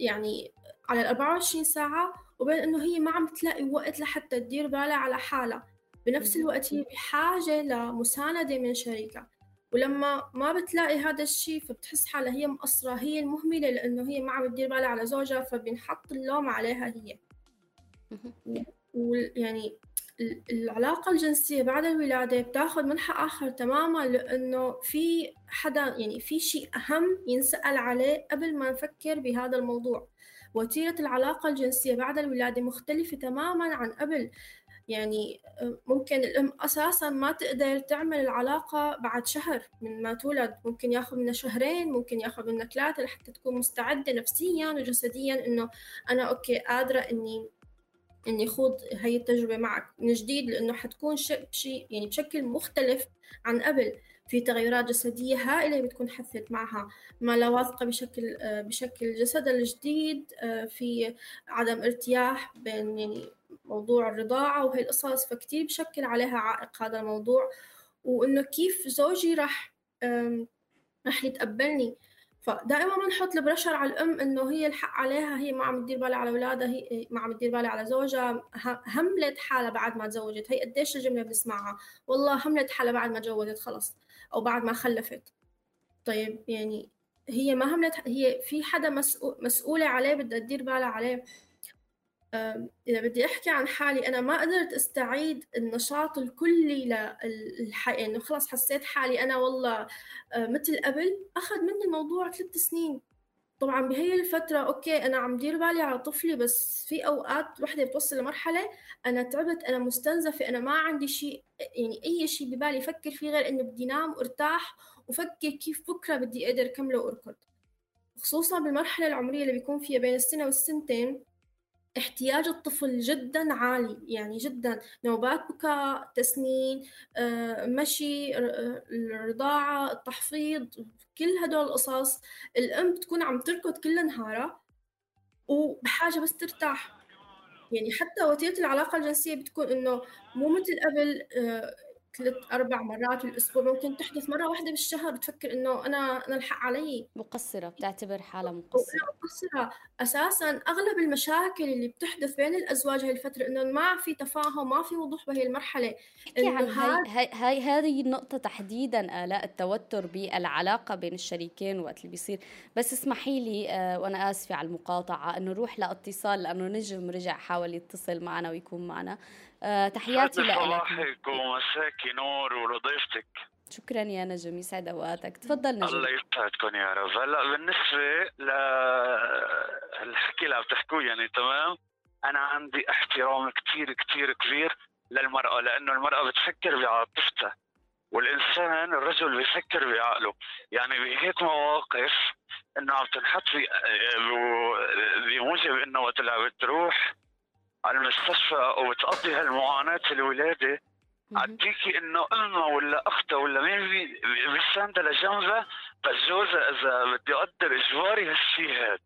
يعني على ال 24 ساعة وبين إنه هي ما عم تلاقي وقت لحتى تدير بالها على حالها. بنفس الوقت هي بحاجة لمساندة من شريكها. ولما ما بتلاقي هذا الشيء فبتحس حالها هي مقصرة هي المهملة لأنه هي ما عم تدير بالها على زوجها فبنحط اللوم عليها هي. ويعني العلاقة الجنسية بعد الولادة بتاخذ منحى آخر تماما لأنه في حدا يعني في شيء أهم ينسأل عليه قبل ما نفكر بهذا الموضوع. وتيرة العلاقة الجنسية بعد الولادة مختلفة تماما عن قبل. يعني ممكن الأم أساسا ما تقدر تعمل العلاقة بعد شهر من ما تولد. ممكن ياخذ منها شهرين ممكن ياخذ منها ثلاثة لحتى تكون مستعدة نفسيا وجسديا إنه أنا أوكي قادرة إني إني خوض هاي التجربة معك من جديد لأنه حتكون شيء يعني بشكل مختلف عن قبل. في تغيرات جسدية هائلة بتكون حثت معها ما لا واثقة بشكل بشكل جسدها الجديد في عدم ارتياح بين يعني موضوع الرضاعة وهي القصص فكتير بشكل عليها عائق هذا الموضوع. وإنه كيف زوجي راح راح يتقبلني. فدائما بنحط البرشر على الأم إنه هي الحق عليها هي ما عم تدير بالها على أولادها هي ما عم تدير بالها على زوجها. هملت حالها بعد ما تزوجت. هي قديش الجملة بنسمعها؟ والله هملت حالها بعد ما تزوجت خلص أو بعد ما خلفت. طيب يعني هي ما هملت هي في حدا مسؤول مسؤولة عليه بدها تدير بالها عليه؟ إذا بدي أحكي عن حالي أنا ما قدرت أستعيد النشاط الكلي للحياة إنه خلاص حسيت حالي أنا والله آه، مثل قبل أخذ مني الموضوع ثلاث سنين. طبعا بهي الفترة okay أنا عم دير بالي على طفلي بس في أوقات وحدة بتوصل لمرحلة أنا تعبت أنا مستنزفة أنا ما عندي شيء يعني أي شيء ببالي أفكر فيه غير إنه بدي نام وأرتاح وفكر كيف بكرة بدي أقدر كمله وأركض. خصوصا بالمرحلة العمرية اللي بيكون فيها بين السنة والسنتين احتياج الطفل جدا عالي يعني جدا. نوبات بكاء تسنين آه، مشي الرضاعة التحفيض كل هدول القصص الأم بتكون عم تركض كل نهارها وبحاجة بس ترتاح. يعني حتى وتيرة العلاقة الجنسية بتكون إنه مو مثل قبل آه، ثلاث أربع مرات بالأسبوع ممكن تحدث مرة واحدة بالشهر بتفكر إنه أنا أنا الحق علي. مقصرة بتعتبر حالها مقصرة مقصرة. أساسا أغلب المشاكل اللي بتحدث بين الأزواج هاي الفترة إنه ما في تفاهم ما في وضوح بهي المرحلة. إنه هاي, هاي هاي هذه النقطة تحديدا الاء التوتر بالعلاقة بين الشريكين وقت اللي بيصير. بس اسمحي لي آه وأنا آسفة على المقاطعة إنه نروح لأتصال لأنه نجم رجع حاول يتصل معنا ويكون معنا. آه تحياتي لك. صباحك ومساكي نور ولضيفتك شكرا يا نجم يسعد أوقاتك. تفضل نجم. الله يسعدكم يا رب. هلا بالنسبة للحكي اللي عم تحكوه يعني تمام؟ أنا عندي احترام كثير كثير كبير للمرأة لأنه المرأة بتفكر بعاطفتها والإنسان الرجل بيفكر بعقله. يعني بهيك مواقف إنه عم تنحط بموجب إنه وقت اللي بتروح على المستشفى وبتقضي هالمعاناة الولادة عديكي إنه أمها ولا أختها ولا مين بيساندها لجنبها بس جوزها إذا بدي أقدر إجباري هالشيء هذا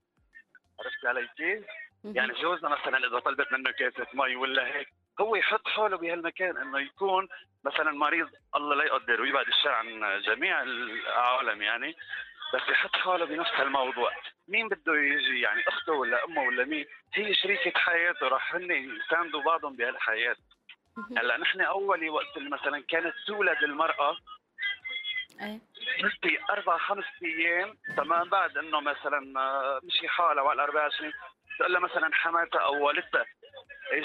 عرفتي علي كيف؟ يعني جوزها مثلا إذا طلبت منه كاسة مي ولا هيك هو يحط حاله بهالمكان إنه يكون مثلا مريض الله لا يقدر ويبعد الشر عن جميع العالم يعني. بس يحط حاله بنفس الموضوع. مين بده يجي يعني أخته ولا أمه ولا مين؟ هي شريكة حياته راح هن يساندوا بعضهم بهالحياة. هلأ نحن اول وقت مثلا كانت تولد المرأة إيه. أربع خمس أيام تمام؟ بعد إنه مثلا آه، مشي حالها على 24 تقول لها مثلا حماتها أو والدتها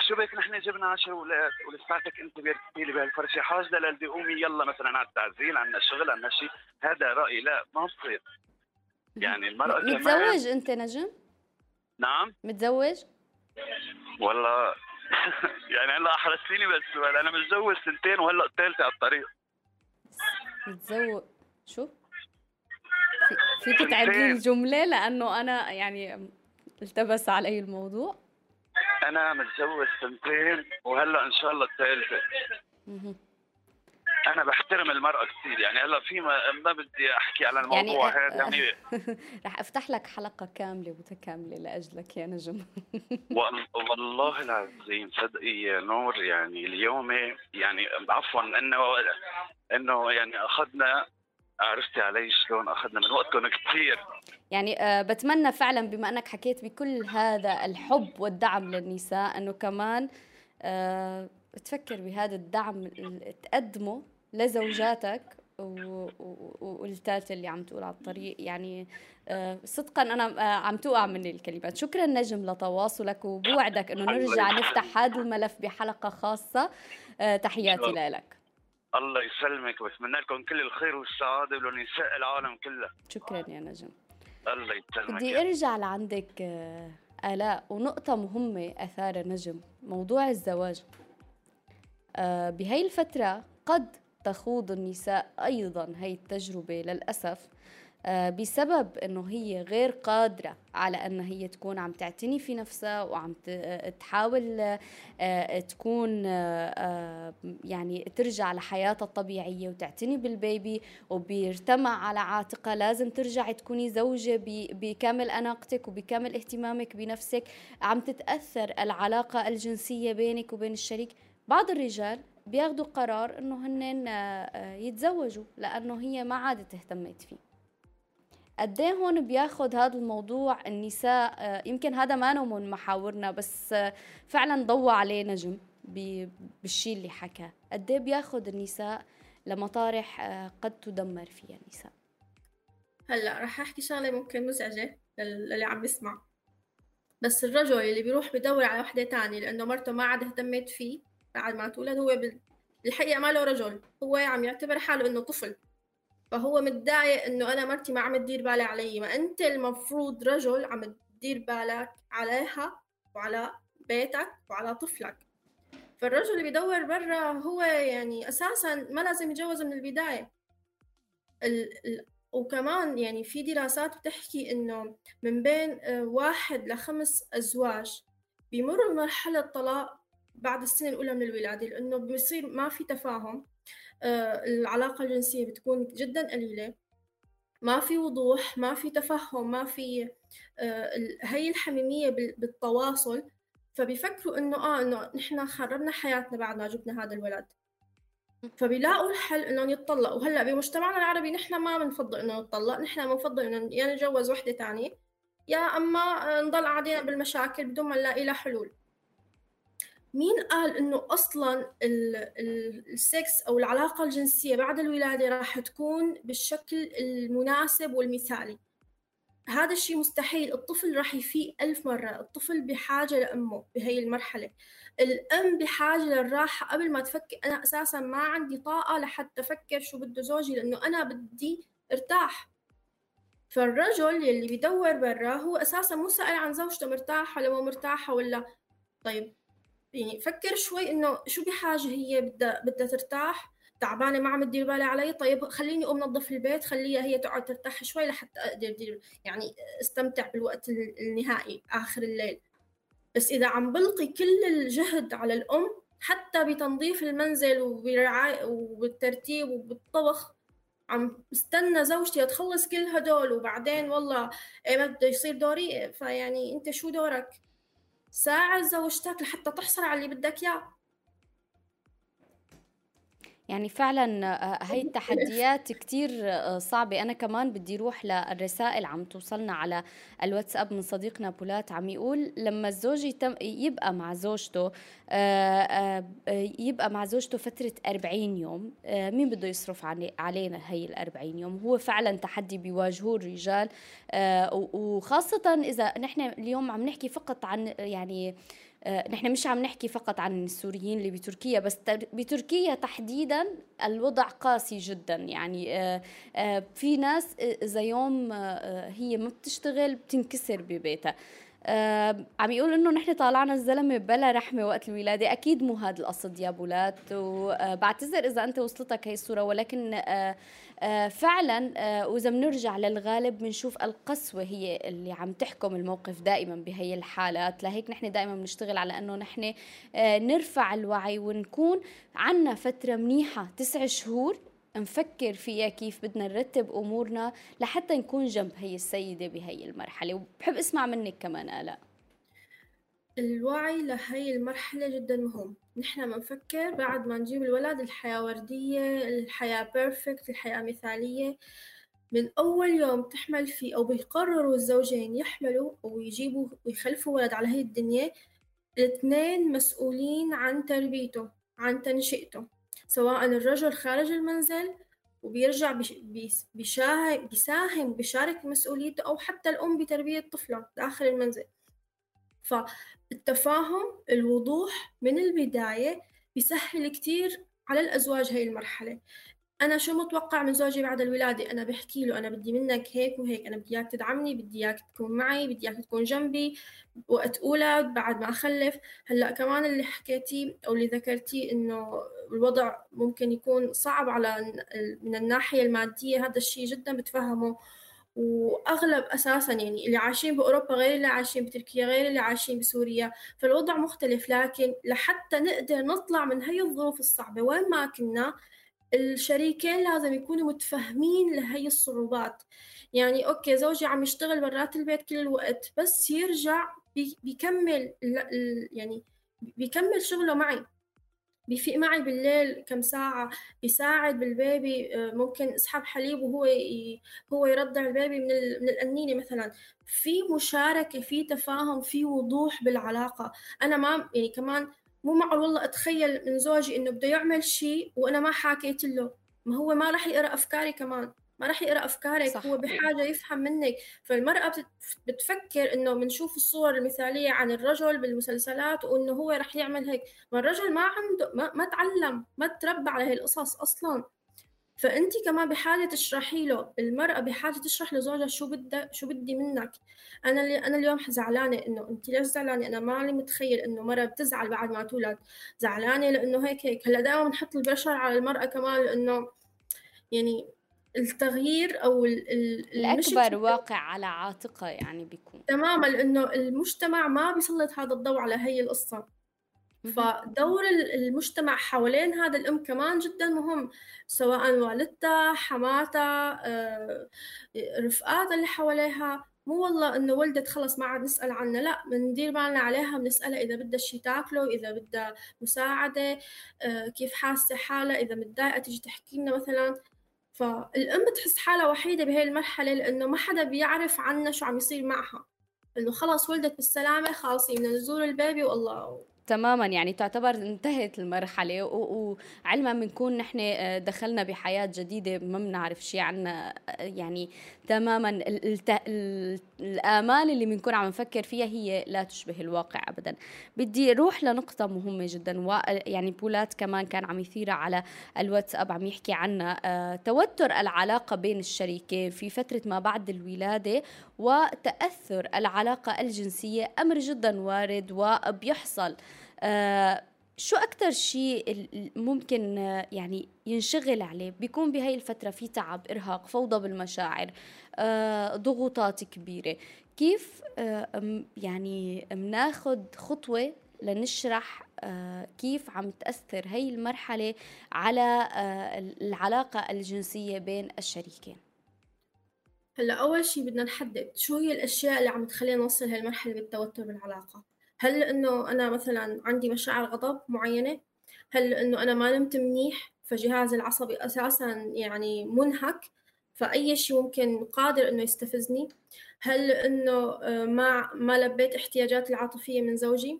شو بك؟ نحن جبنا 10 أولاد ولساتك أنت بيركبي لي بهالفرشة. حاجة للدي قومي يلا مثلا على التعزيل عندنا شغل عندنا شيء هذا رايي لا ما بصير. يعني المرأة متزوج أنت نجم؟ نعم. متزوج؟ والله. يعني هلا أحرجتيني بس أنا متزوج سنتين وهلا الثالثة على الطريق. متزوج؟ شو؟ في... فيك تعدلي الجملة؟ لأنه أنا يعني التبس علي الموضوع. أنا متزوج سنتين وهلأ إن شاء الله الثالثة. أنا بحترم المرأة كثير يعني هلأ في ما, ما بدي أحكي على الموضوع يعني هذا يعني. رح أفتح لك حلقة كاملة متكاملة لأجلك يا نجم. والله العظيم صدقي يا نور يعني اليوم يعني عفوا انه إنه يعني أخذنا عرفتي علي شلون أخذنا من وقتهم كثير يعني أه بتمنى فعلا بما أنك حكيت بكل هذا الحب والدعم للنساء إنه كمان أه تفكر بهذا الدعم تقدمه لزوجاتك والثالثة اللي عم تقول على الطريق. يعني آه، صدقا أنا آه، عم توقع مني الكلمات. شكرا نجم لتواصلك وبوعدك أنه نرجع نفتح هذا الملف بحلقة خاصة. آه، تحياتي لك. الله يسلمك واتمنى لكم كل الخير والسعادة ولنساء العالم كلها شكرا يا نجم. الله يسلمك. بدي أرجع لعندك آلاء ونقطة مهمة أثار نجم موضوع الزواج. بهي الفترة قد تخوض النساء أيضا هي التجربة للأسف. آه، بسبب إنه هي غير قادرة على إن هي تكون عم تعتني في نفسها وعم آه، تحاول آه، تكون يعني ترجع لحياتها الطبيعية وتعتني بالبيبي وبيرتمع على عاتقها. لازم ترجعي تكوني زوجة بكامل أناقتك وبكامل اهتمامك بنفسك. عم تتأثر العلاقة الجنسية بينك وبين الشريك. بعض الرجال بياخدوا قرار إنه هن يتزوجوا لأنه هي ما عادت اهتمت فيه. قد إيه هون بياخد هذا الموضوع النساء آه، يمكن هذا ما من محاورنا بس آه، فعلا ضوى عليه نجم بالشيء اللي حكى. قد إيه بياخد النساء لمطارح آه، قد تدمر فيها النساء. هلأ رح أحكي شغلة ممكن مزعجة للي عم يسمع بس الرجل اللي بيروح بدور على وحدة تانية لأنه مرته ما عاد اهتمت فيه بعد ما تولد هو بالحقيقة ما له رجل هو عم يعتبر حاله إنه طفل. فهو متضايق إنه أنا مرتي ما عم تدير بالها علي. ما أنت المفروض رجل عم تدير بالك عليها وعلى بيتك وعلى طفلك. فالرجل اللي بيدور برا هو يعني أساسا ما لازم يتجوز من البداية. ال... ال... وكمان يعني في دراسات بتحكي إنه من بين واحد لخمس أزواج بيمروا بمرحلة طلاق بعد السنة الأولى من الولادة لأنه بيصير ما في تفاهم. العلاقة الجنسية بتكون جدا قليلة. ما في وضوح ما في تفهم ما في آه، هي الحميمية بالتواصل. فبيفكروا إنه آه إنه نحن خربنا حياتنا بعد ما جبنا هذا الولد. فبيلاقوا الحل إنهم يتطلقوا. وهلا بمجتمعنا العربي نحن ما بنفضل إنه نتطلق. نحن بنفضل إنه يا نتجوز وحدة ثانية يا أما نضل قاعدين بالمشاكل بدون ما نلاقي لها حلول. مين قال إنه أصلا السكس أو العلاقة الجنسية بعد الولادة راح تكون بالشكل المناسب والمثالي؟ هذا الشيء مستحيل. الطفل راح يفيق ألف مرة. الطفل بحاجة لأمه بهي المرحلة. الأم بحاجة للراحة. قبل ما تفكر أنا أساسا ما عندي طاقة لحتى أفكر شو بده زوجي لأنه أنا بدي أرتاح. فالرجل يلي بيدور برا هو أساسا مو سائل عن زوجته مرتاحة ولا مو مرتاحة ولا. طيب يعني فكر شوي إنه شو بحاجة هي بدها بدها ترتاح. تعبانة ما عم تدير بالها علي. طيب خليني أقوم نظف البيت خليها هي تقعد ترتاح شوي لحتى أقدر دير يعني أستمتع بالوقت النهائي آخر الليل. بس إذا عم بلقي كل الجهد على الأم حتى بتنظيف المنزل وبرعاية وبالترتيب وبالطبخ عم استنى زوجتي تخلص كل هدول وبعدين والله إيه ما بده يصير دوري. فيعني أنت شو دورك؟ ساعد زوجتك لحتى تحصل على اللي بدك إياه. يعني فعلا آه، هاي التحديات كتير آه، صعبة. أنا كمان بدي روح للرسائل عم توصلنا على الواتساب من صديقنا بولات عم يقول لما الزوج يتم يبقى مع زوجته آه، يبقى مع زوجته فترة 40 يوم مين بده يصرف علينا هي ال 40 يوم؟ هو فعلا تحدي بيواجهوه الرجال وخاصة إذا نحن اليوم عم نحكي فقط عن يعني نحن مش عم نحكي فقط عن السوريين اللي بتركيا بس بتركيا تحديدا الوضع قاسي جدا. يعني آه، آه، في ناس إذا يوم هي ما بتشتغل بتنكسر ببيتها. آه عم يقول إنه نحن طالعنا الزلمة بلا رحمة وقت الولادة. أكيد مو هذا القصد يا بولات وبعتذر إذا أنت وصلتك هي الصورة ولكن آه آه فعلا آه وإذا بنرجع للغالب بنشوف القسوة هي اللي عم تحكم الموقف دائما بهي الحالات. لهيك نحن دائما بنشتغل على إنه نحن آه نرفع الوعي ونكون عنا فترة منيحة تسع شهور نفكر فيها كيف بدنا نرتب أمورنا لحتى نكون جنب هي السيدة بهي المرحلة. وبحب أسمع منك كمان آلاء. الوعي لهي المرحلة جدا مهم. نحن بنفكر بعد ما نجيب الولد الحياة وردية الحياة بيرفكت الحياة مثالية. من أول يوم تحمل فيه أو بيقرروا الزوجين يحملوا ويجيبوا ويخلفوا ولد على هي الدنيا الاثنين مسؤولين عن تربيته عن تنشئته. سواء الرجل خارج المنزل وبيرجع بيساهم بيشارك مسؤوليته أو حتى الأم بتربية طفلة داخل المنزل. فالتفاهم الوضوح من البداية بيسهل كتير على الأزواج هاي المرحلة. أنا شو متوقع من زوجي بعد الولادة؟ أنا بحكي له أنا بدي منك هيك وهيك أنا بدي إياك تدعمني بدي إياك تكون معي بدي إياك تكون جنبي وقت أولاد بعد ما أخلف. هلأ كمان اللي حكيتيه أو اللي ذكرتيه إنه الوضع ممكن يكون صعب على من الناحية المادية هذا الشيء جدا بتفهمه. وأغلب أساسا يعني اللي عايشين بأوروبا غير اللي عايشين بتركيا غير اللي عايشين بسوريا فالوضع مختلف. لكن لحتى نقدر نطلع من هي الظروف الصعبة وين ما كنا الشريكين لازم يكونوا متفهمين لهي الصعوبات. يعني okay زوجي عم يشتغل برات البيت كل الوقت بس يرجع بيكمل يعني بيكمل شغله معي. بيفيق معي بالليل كم ساعة يساعد بال baby آه، ممكن اسحب حليب وهو هو يرضع ال baby من من الأنينة مثلا. في مشاركة في تفاهم في وضوح بالعلاقة. أنا ما يعني كمان مو معقول والله أتخيل من زوجي إنه بده يعمل شيء وأنا ما حكيت له. ما هو ما راح يقرأ أفكاري كمان. ما راح يقرأ أفكارك صح. هو بحاجة يفهم منك. فالمرأة بتفكر إنه بنشوف الصور المثالية عن الرجل بالمسلسلات وإنه هو راح يعمل هيك. ما الرجل ما عنده ما, ما تعلم ما تربى على هي القصص أصلا. فأنت كمان بحاجة تشرحي له المرأة بحاجة تشرح لزوجها شو بدها شو بدي منك. أنا اللي أنا اليوم زعلانة إنه أنت ليش زعلانة؟ أنا مالي متخيل إنه مرة بتزعل بعد ما تولد. زعلانة لإنه هيك هيك. هلأ دائما بنحط البشر على المرأة كمان لإنه يعني التغيير أو الأكبر واقع على عاتقها يعني بيكون. تماما لأنه المجتمع ما بيسلط هذا الضوء على هي القصة. فدور المجتمع حوالين هذا الأم كمان جدا مهم سواء والدتها حماتها آه، رفقاتها اللي حواليها. مو والله إنه ولدت خلص ما عاد نسأل عنها لا بندير بالنا عليها بنسالها إذا بدها شيء تاكله إذا بدها مساعدة آه، كيف حاسة حالها إذا متضايقة تيجي تحكي لنا مثلا. فالأم بتحس حالها وحيدة بهي المرحلة لأنه ما حدا بيعرف عنا شو عم يصير معها. إنه خلص ولدت بالسلامة خلاص بدنا نزور البيبي والله تماما. يعني تعتبر انتهت المرحلة وعلما بنكون نحن آه، دخلنا بحياة جديدة ما بنعرف شيء عنا آه، يعني تماما. الآمال اللي بنكون عم نفكر فيها هي لا تشبه الواقع ابدا. بدي أروح لنقطة مهمة جدا و يعني بولات كمان كان عم يثيرها على الواتساب عم يحكي عنها آه توتر العلاقة بين الشريكين في فترة ما بعد الولادة وتأثر العلاقة الجنسية. أمر جدا وارد وبيحصل. شو أكتر شيء ممكن يعني ينشغل عليه؟ بيكون بهاي الفترة في تعب إرهاق فوضى بالمشاعر آه، ضغوطات كبيرة. كيف آه، يعني مناخد خطوة لنشرح آه، كيف عم تأثر هاي المرحلة على العلاقة الجنسية بين الشريكين؟ هلأ أول شيء بدنا نحدد شو هي الأشياء اللي عم تخلينا نوصل هاي المرحلة بالتوتر بالعلاقة. هل إنه أنا مثلا عندي مشاعر غضب معينة؟ هل إنه أنا ما نمت منيح؟ فجهازي العصبي أساسا يعني منهك فأي شيء ممكن قادر إنه يستفزني؟ هل لأنه آه، ما ما لبيت احتياجاتي العاطفية من زوجي؟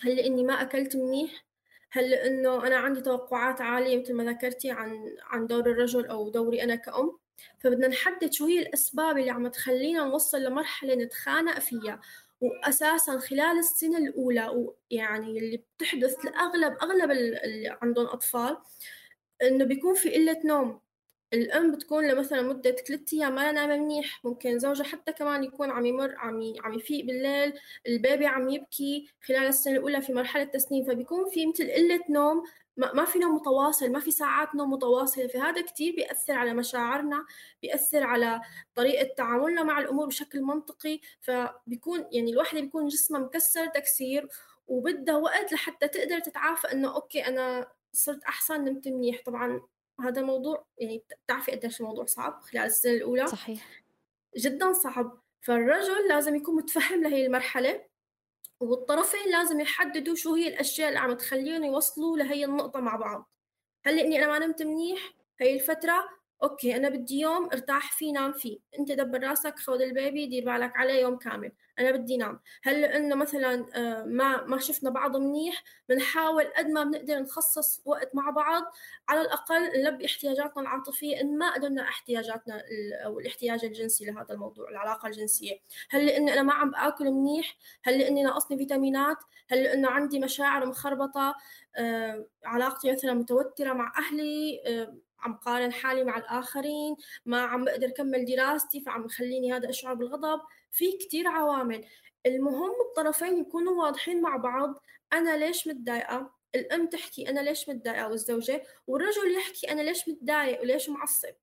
هل لأني ما أكلت منيح؟ هل لأنه أنا عندي توقعات عالية مثل ما ذكرتي عن عن دور الرجل أو دوري أنا كأم؟ فبدنا نحدد شو هي الأسباب اللي عم تخلينا نوصل لمرحلة نتخانق فيها. وأساسا خلال السنة الأولى ويعني اللي بتحدث لأغلب أغلب اللي عندهم أطفال إنه بيكون في قلة نوم. الأم بتكون لمثلا مدة ثلاثة أيام ما نام منيح. ممكن زوجها حتى كمان يكون عم يمر عم عم يفيق بالليل. البيبي عم يبكي خلال السنة الأولى في مرحلة تسنين فبيكون في مثل قلة نوم ما في نوم متواصل ما في ساعات نوم متواصلة فهذا كتير بيأثر على مشاعرنا بيأثر على طريقة تعاملنا مع الأمور بشكل منطقي. فبيكون يعني الوحدة بيكون جسمها مكسر تكسير وبدها وقت لحتى تقدر تتعافى إنه okay أنا صرت أحسن نمت منيح. طبعا هذا موضوع يعني بتعرفي قديش الموضوع صعب خلال السنة الأولى. صحيح. جدا صعب. فالرجل لازم يكون متفهم لهي المرحلة. والطرفين لازم يحددوا شو هي الأشياء اللي عم تخليهم يوصلوا لهي النقطة مع بعض. هل إني أنا ما نمت منيح؟ هي الفترة okay أنا بدي يوم أرتاح فيه نام فيه. أنت دبر راسك خذ ال baby دير بالك عليه يوم كامل. أنا بدي نام. هل لأنه مثلا آه، ما ما شفنا بعض منيح بنحاول قد ما بنقدر نخصص وقت مع بعض. على الأقل نلبي احتياجاتنا العاطفية إن ما قدرنا احتياجاتنا أو الاحتياج الجنسي لهذا الموضوع العلاقة الجنسية. هل لأني أنا ما عم بآكل منيح هل لأني ناقصني فيتامينات هل لأنه عندي مشاعر مخربطة آه، علاقتي مثلا متوترة مع أهلي آه، عم قارن حالي مع الآخرين ما عم بقدر كمل دراستي فعم يخليني هذا أشعر بالغضب. في كتير عوامل. المهم الطرفين يكونوا واضحين مع بعض. أنا ليش متضايقة؟ الأم تحكي أنا ليش متضايقة والزوجة والرجل يحكي أنا ليش متضايق وليش معصب.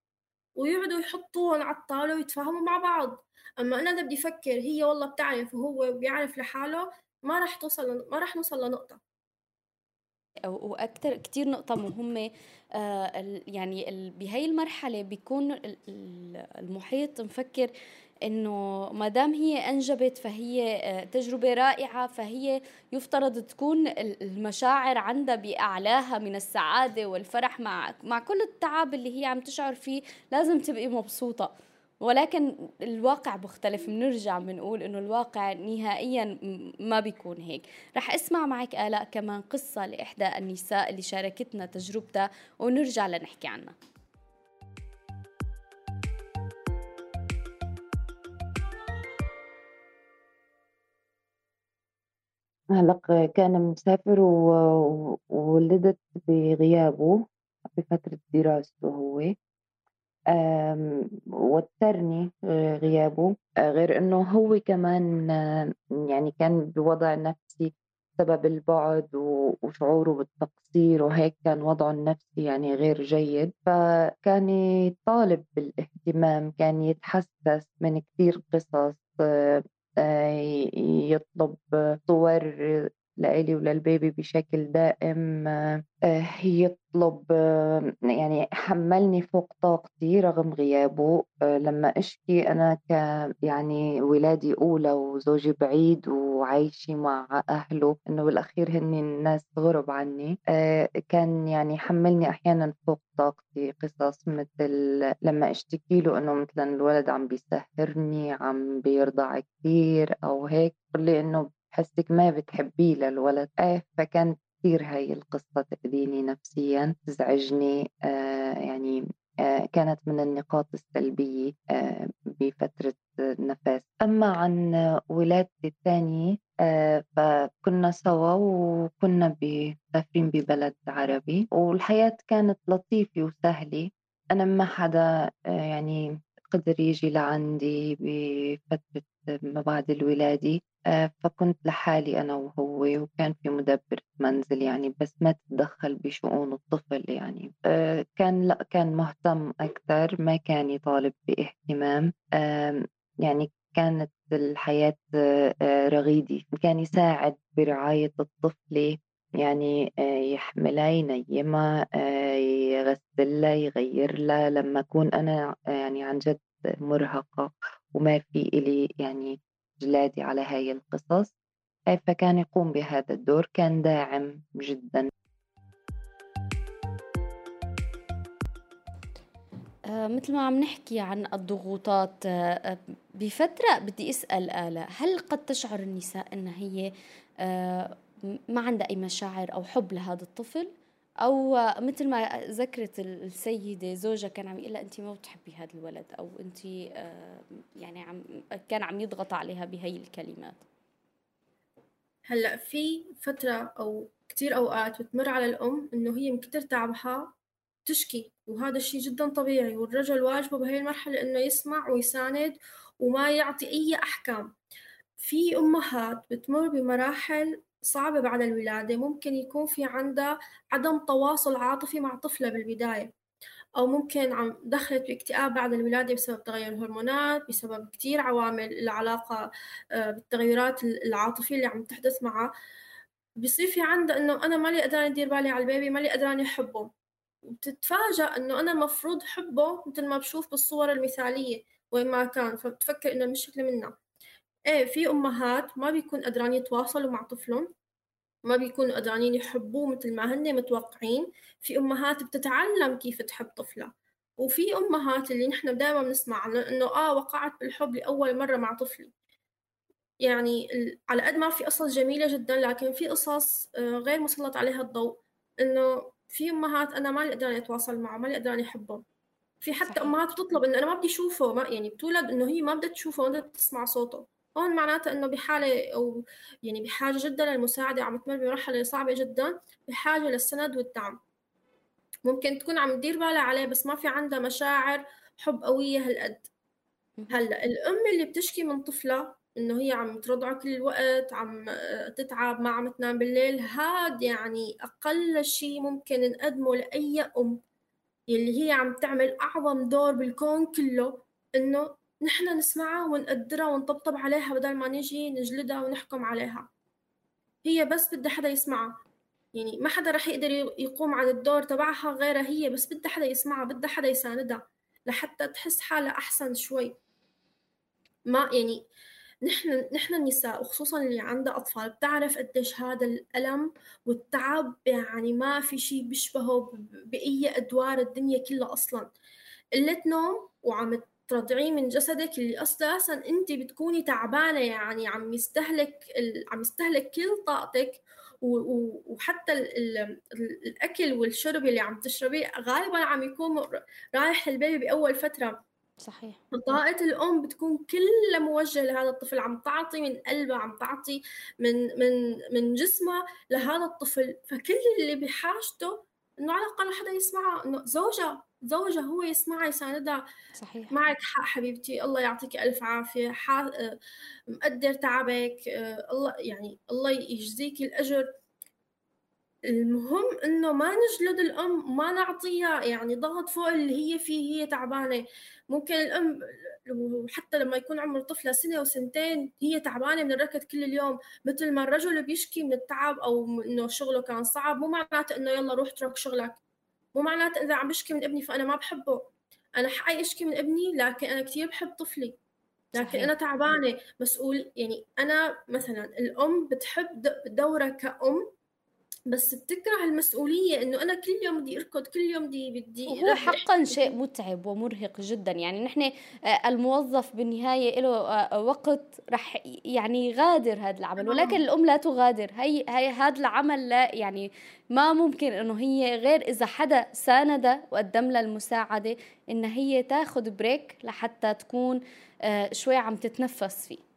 ويقعدوا يحطوهم على الطاولة ويتفاهموا مع بعض. أما أنا بدي أفكر هي والله بتعرف وهو بيعرف لحاله ما راح توصل ما راح نوصل لنقطة. وأكثر كثير نقطة مهمة آه، يعني بهي المرحلة بيكون المحيط مفكر إنه ما دام هي أنجبت فهي آه، تجربة رائعة فهي يفترض تكون المشاعر عندها بأعلاها من السعادة والفرح مع مع كل التعب اللي هي عم تشعر فيه لازم تبقي مبسوطة. ولكن الواقع مختلف بنرجع بنقول إنه الواقع نهائيا ما بيكون هيك. رح أسمع معك آلاء كمان قصة لإحدى النساء اللي شاركتنا تجربتها ونرجع لنحكي عنها. هلق كان مسافر وولدت بغيابه بفترة دراسته هو. وتّرني آه، غيابه آه، غير إنه هو كمان آه، يعني كان بوضع نفسي بسبب البُعد وشعوره بالتقصير وهيك كان وضعه النفسي يعني غير جيد، فكان يطالب بالاهتمام، كان يتحسّس من كثير قصص يطلب صور لإلي وللبيبي بشكل دائم آه، يطلب آه، يعني حمّلني فوق طاقتي رغم غيابه. آه، لمّا أشكي أنا ك يعني ولادي أولى وزوجي بعيد وعايشة مع أهله إنه بالأخير هن ناس غُرب عني. كان يعني يحمّلني أحيانًا فوق طاقتي قصص مثل لمّا أشتكي له إنه مثلًا الولد عم بيسهّرني، عم بيرضع كثير أو هيك يقول لي إنه بحسِّك ما بتحبّيه للولد، إيه فكانت كثير هاي القصّة تأذيني نفسيًا، تزعجني آه يعني آه كانت من النقاط السلبية آه بفترة النفاس، أمّا عن ولادتي الثانية آه فكنا سوا وكنا مسافرين ببلد عربي والحياة كانت لطيفة وسهلة، أنا ما حدا آه يعني قدر يجي لعندي بفترة ما بعد الولادة. آه، فكنت لحالي أنا وهو وكان في مدبرة منزل يعني بس ما تتدخل بشؤون الطفل يعني. آه، كان لأ كان مهتم أكثر ما كان يطالب باهتمام. يعني كانت الحياة آه، رغيدة كان يساعد برعاية الطفلة يعني يحملها ينيمها يغسلها يغير لها لما أكون أنا يعني عن جد مرهقة وما في إلي يعني جلادي على هاي القصص فكان يقوم بهذا الدور كان داعم جدا آه، مثل ما عم نحكي عن الضغوطات آه، آه، بفترة بدي أسأل آلا هل قد تشعر النساء أن هي ما عندها أي مشاعر أو حب لهذا الطفل؟ أو مثل ما ذكرت السيدة زوجها كان عم يقول لها انت ما بتحبي هذا الولد أو انت يعني عم كان عم يضغط عليها بهي الكلمات. هلأ في فترة أو كثير أوقات بتمر على الأم إنه هي من كثر تعبها تشكي وهذا الشيء جدا طبيعي والرجل واجبه بهي المرحلة إنه يسمع ويساند وما يعطي أي أحكام. في أمهات بتمر بمراحل صعبة بعد الولادة ممكن يكون في عندها عدم تواصل عاطفي مع طفلة بالبداية أو ممكن عم دخلت باكتئاب بعد الولادة بسبب تغير الهرمونات بسبب كتير عوامل العلاقة آه، بالتغيرات العاطفية اللي عم تحدث معها. بصير في عندها إنه أنا مالي قدراني أدير بالي على البيبي مالي قدراني أحبه وبتتفاجأ إنه أنا مفروض حبه مثل ما بشوف بالصور المثالية وين ما كان فبتفكر إنه المشكلة منها. إيه في أمهات ما بيكون قدران يتواصلوا مع طفلهم ما بيكونوا قدرانين يحبوه مثل ما هن متوقعين. في أمهات بتتعلم كيف تحب طفلها وفي أمهات اللي نحن دائما بنسمع عنه إنه آه وقعت بالحب لأول مرة مع طفلي. يعني على قد ما في قصص جميلة جدا لكن في قصص آه، غير مسلط عليها الضوء إنه في أمهات أنا ما قدراني أتواصل معه ما قدراني احبه في حتى صحيح. أمهات بتطلب إنه أنا ما بدي أشوفه ما يعني بتولد إنه هي ما بدها تشوفه ما بدها تسمع صوته. هون معناتها إنه بحالة أو يعني بحاجة جدا للمساعدة عم تمر بمرحلة صعبة جدا بحاجة للسند والدعم. ممكن تكون عم تدير بالها عليه بس ما في عندها مشاعر حب قوية هالقد. هلأ الأم اللي بتشكي من طفلها إنه هي عم ترضعه كل الوقت عم تتعب ما عم تنام بالليل هاد يعني أقل شيء ممكن نقدمه لأي أم يلي هي عم تعمل أعظم دور بالكون كله إنه نحن نسمعها ونقدرها ونطبطب عليها بدل ما نجي نجلدها ونحكم عليها. هي بس بدها حدا يسمعها. يعني ما حدا رح يقدر يقوم عن الدور تبعها غيرها هي بس بدها حدا يسمعها بدها حدا يساندها لحتى تحس حالها أحسن شوي. ما يعني نحن نحن النساء وخصوصا اللي عندها أطفال بتعرف قديش هذا الألم والتعب يعني ما في شيء بيشبهه بأي أدوار الدنيا كلها أصلا. قلة نوم وعم ترضعيه من جسدك اللي أساسا انت بتكوني تعبانة يعني عم يستهلك عم يستهلك كل طاقتك وحتى الأكل والشرب اللي عم تشربيه غالبا عم يكون رايح للبيبي بأول فترة. صحيح. طاقة الأم بتكون كلها موجهة لهذا الطفل عم تعطي من قلبها عم تعطي من من من جسمها لهذا الطفل. فكل اللي بحاجته إنه على الأقل حدا يسمعها إنه زوجها. زوجها هو يسمعها يساندها صحيح. معك حق حبيبتي الله يعطيك ألف عافية. مقدر تعبك الله يعني الله يجزيك الأجر. المهم إنه ما نجلد الأم ما نعطيها يعني ضغط فوق اللي هي فيه هي تعبانة. ممكن الأم وحتى لما يكون عمر طفلة سنة وسنتين هي تعبانة من الركض كل اليوم. مثل ما الرجل بيشكي من التعب أو إنه شغله كان صعب مو معناته إنه يلا روح اترك شغلك. مو معناته إذا عم بشكي من ابني فأنا ما بحبه. أنا حقي أشكي من ابني لكن أنا كثير بحب طفلي. لكن صحيح. أنا تعبانة مسؤول. يعني أنا مثلا الأم بتحب دورها كأم بس بتكره المسؤولية إنه أنا كل يوم بدي أركض كل يوم بدي بدي وهو حقا شيء متعب ومرهق جدا. يعني نحن آه، الموظف بالنهاية له آه، وقت رح يعني يغادر هذا العمل. ولكن الأم لا تغادر. هي, هي هذا العمل لا يعني ما ممكن إنه هي غير إذا حدا ساندها وقدم لها المساعدة إن هي تاخذ بريك لحتى تكون آه، شوي عم تتنفس فيه.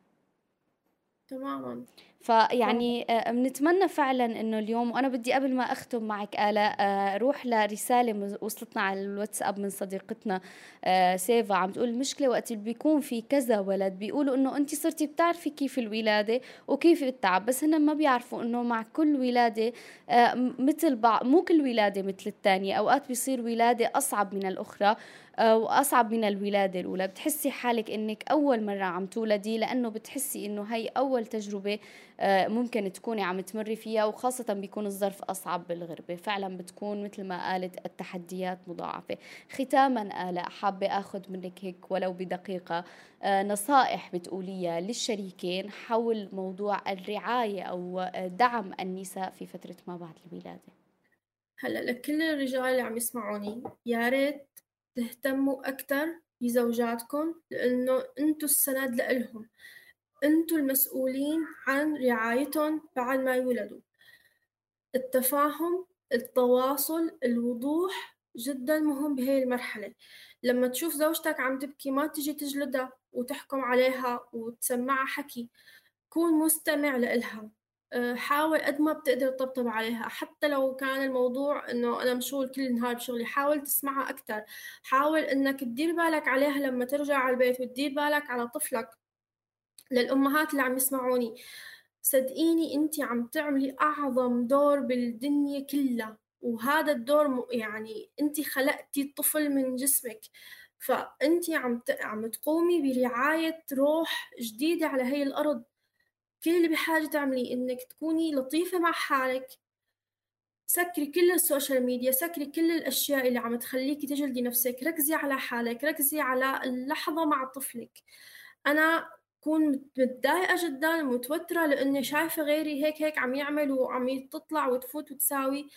تماما. فيعني آه، بنتمنى فعلا إنه اليوم وأنا بدي قبل ما أختم معك الاء آه، روح لرسالة وصلتنا على الواتساب من صديقتنا آه، سيفا. عم تقول المشكلة وقت اللي بيكون في كذا ولد بيقولوا إنه انت صرتي بتعرفي كيف الولادة وكيف التعب بس هن ما بيعرفوا إنه مع كل ولادة مثل بعض مو كل ولادة مثل الثانية أوقات بيصير ولادة أصعب من الأخرى. وأصعب من الولادة الأولى. بتحسي حالك إنك أول مرة عم تولدي لأنه بتحسي إنه هي أول تجربة آه، ممكن تكوني عم تمري فيها وخاصة بيكون الظرف أصعب بالغربة. فعلا بتكون مثل ما قالت التحديات مضاعفة. ختاما آلاء حابة آخذ منك هيك ولو بدقيقة آه، نصائح بتقوليها للشريكين حول موضوع الرعاية أو دعم النساء في فترة ما بعد الولادة. هلأ لكل الرجال اللي عم يسمعوني. يا ريت تهتموا أكتر بزوجاتكم لأنه أنتوا السند لإلهم. أنتوا المسؤولين عن رعايتهم بعد ما يولدوا. التفاهم التواصل الوضوح جدا مهم بهي المرحلة. لما تشوف زوجتك عم تبكي ما تجي تجلدها وتحكم عليها وتسمعها حكي. كون مستمع لإلها. حاول قد ما بتقدر تطبطب عليها. حتى لو كان الموضوع إنه أنا مشغول كل النهار بشغلي حاول تسمعها أكثر حاول إنك تدير بالك عليها لما ترجع على البيت وتدير بالك على طفلك للأمهات اللي عم يسمعوني. صدقيني انت عم تعملي أعظم دور بالدنيا كلها وهذا الدور يعني انت خلقتي الطفل من جسمك. فانت عم عم تقومي برعاية روح جديدة على هي الأرض. كل اللي بحاجة تعمليه إنك تكوني لطيفة مع حالك. سكري كل ال social media سكري كل الأشياء اللي عم تخليكي تجلدي نفسك. ركزي على حالك ركزي على اللحظة مع طفلك. أنا كون متضايقة جدا متوترة لأني شايفة غيري هيك هيك عم يعمل وعم تطلع وتفوت وتساوي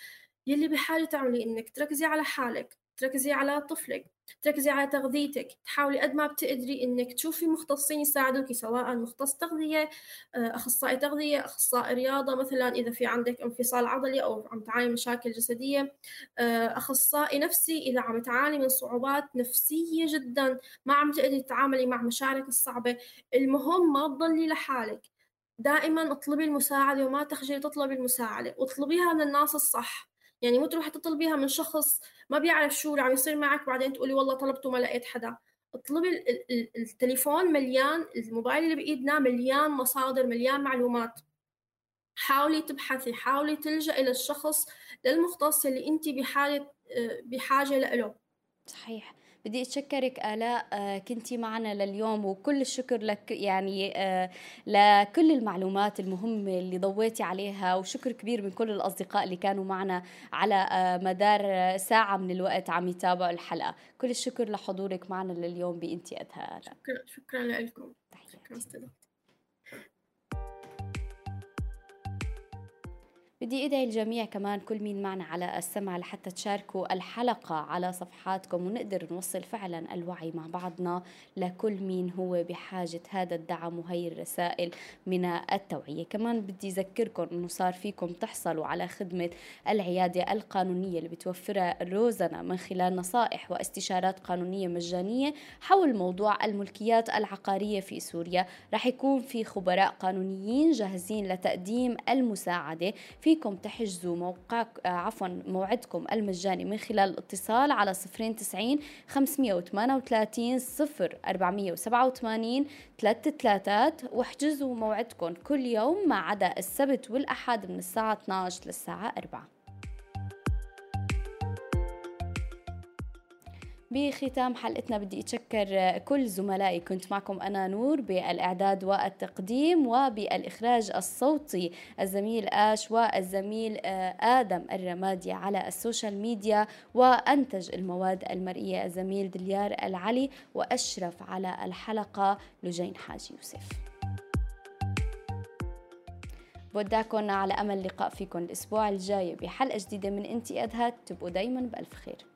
يلي بحاجة تعملي إنك تركزي على حالك تركزي على طفلك. تركزي على تغذيتك. تحاولي قد ما بتقدري إنك تشوفي مختصين يساعدوك سواء مختص تغذية آه، أخصائي تغذية أخصائي رياضة مثلا إذا في عندك انفصال عضلي أو عم تعاني مشاكل جسدية. آه، أخصائي نفسي إذا عم تعاني من صعوبات نفسية جدا ما عم تقدري تتعاملي مع مشاعرك الصعبة. المهم ما تضلي لحالك. دائما اطلبي المساعدة وما تخجلي تطلبي المساعدة. واطلبيها من الناس الصح. يعني مو تروحي تطلبيها من شخص ما بيعرف شو اللي عم يصير معك وبعدين تقولي والله طلبته ما لقيت حدا. اطلبي التليفون مليان الموبايل اللي بإيدنا مليان مصادر مليان معلومات. حاولي تبحثي حاولي تلجئي للشخص للمختص اللي انت بحاله بحاجة له. صحيح. بدي اتشكرك الاء آه، كنتي معنا لليوم وكل الشكر لك يعني آه، لكل المعلومات المهمة اللي ضويتي عليها وشكر كبير من كل الأصدقاء اللي كانوا معنا على آه، مدار ساعة من الوقت عم يتابعوا الحلقة. كل الشكر لحضورك معنا لليوم بإنتي ادها شكرا شكرا لكم. شكرا بدي أدعي الجميع كمان كل مين معنا على السمع لحتى تشاركوا الحلقة على صفحاتكم ونقدر نوصل فعلا الوعي مع بعضنا لكل مين هو بحاجة هذا الدعم وهي الرسائل من التوعية. كمان بدي أذكركم أنه صار فيكم تحصلوا على خدمة العيادة القانونية اللي بتوفرها روزنا من خلال نصائح واستشارات قانونية مجانية حول موضوع الملكيات العقارية في سوريا. رح يكون في خبراء قانونيين جاهزين لتقديم المساعدة في فيكم تحجزوا موقع آه، عفوا موعدكم المجاني من خلال الاتصال على 090 538 0 487 ثلاث ثلاثات. واحجزوا موعدكم كل يوم ما عدا السبت والأحد من الساعة 12 للساعة 4 بختام حلقتنا. بدي أتشكر كل زملائي. كنت معكم أنا نور بالإعداد والتقديم وبالإخراج الصوتي الزميل آش والزميل آه، آدم الرمادي على ال social media وأنتج المواد المرئية الزميل دليار العلي وأشرف على الحلقة لجين حاج يوسف. بودعكم على أمل لقاء فيكم الأسبوع الجاي بحلقة جديدة من إنتي تبقوا دايما بألف خير.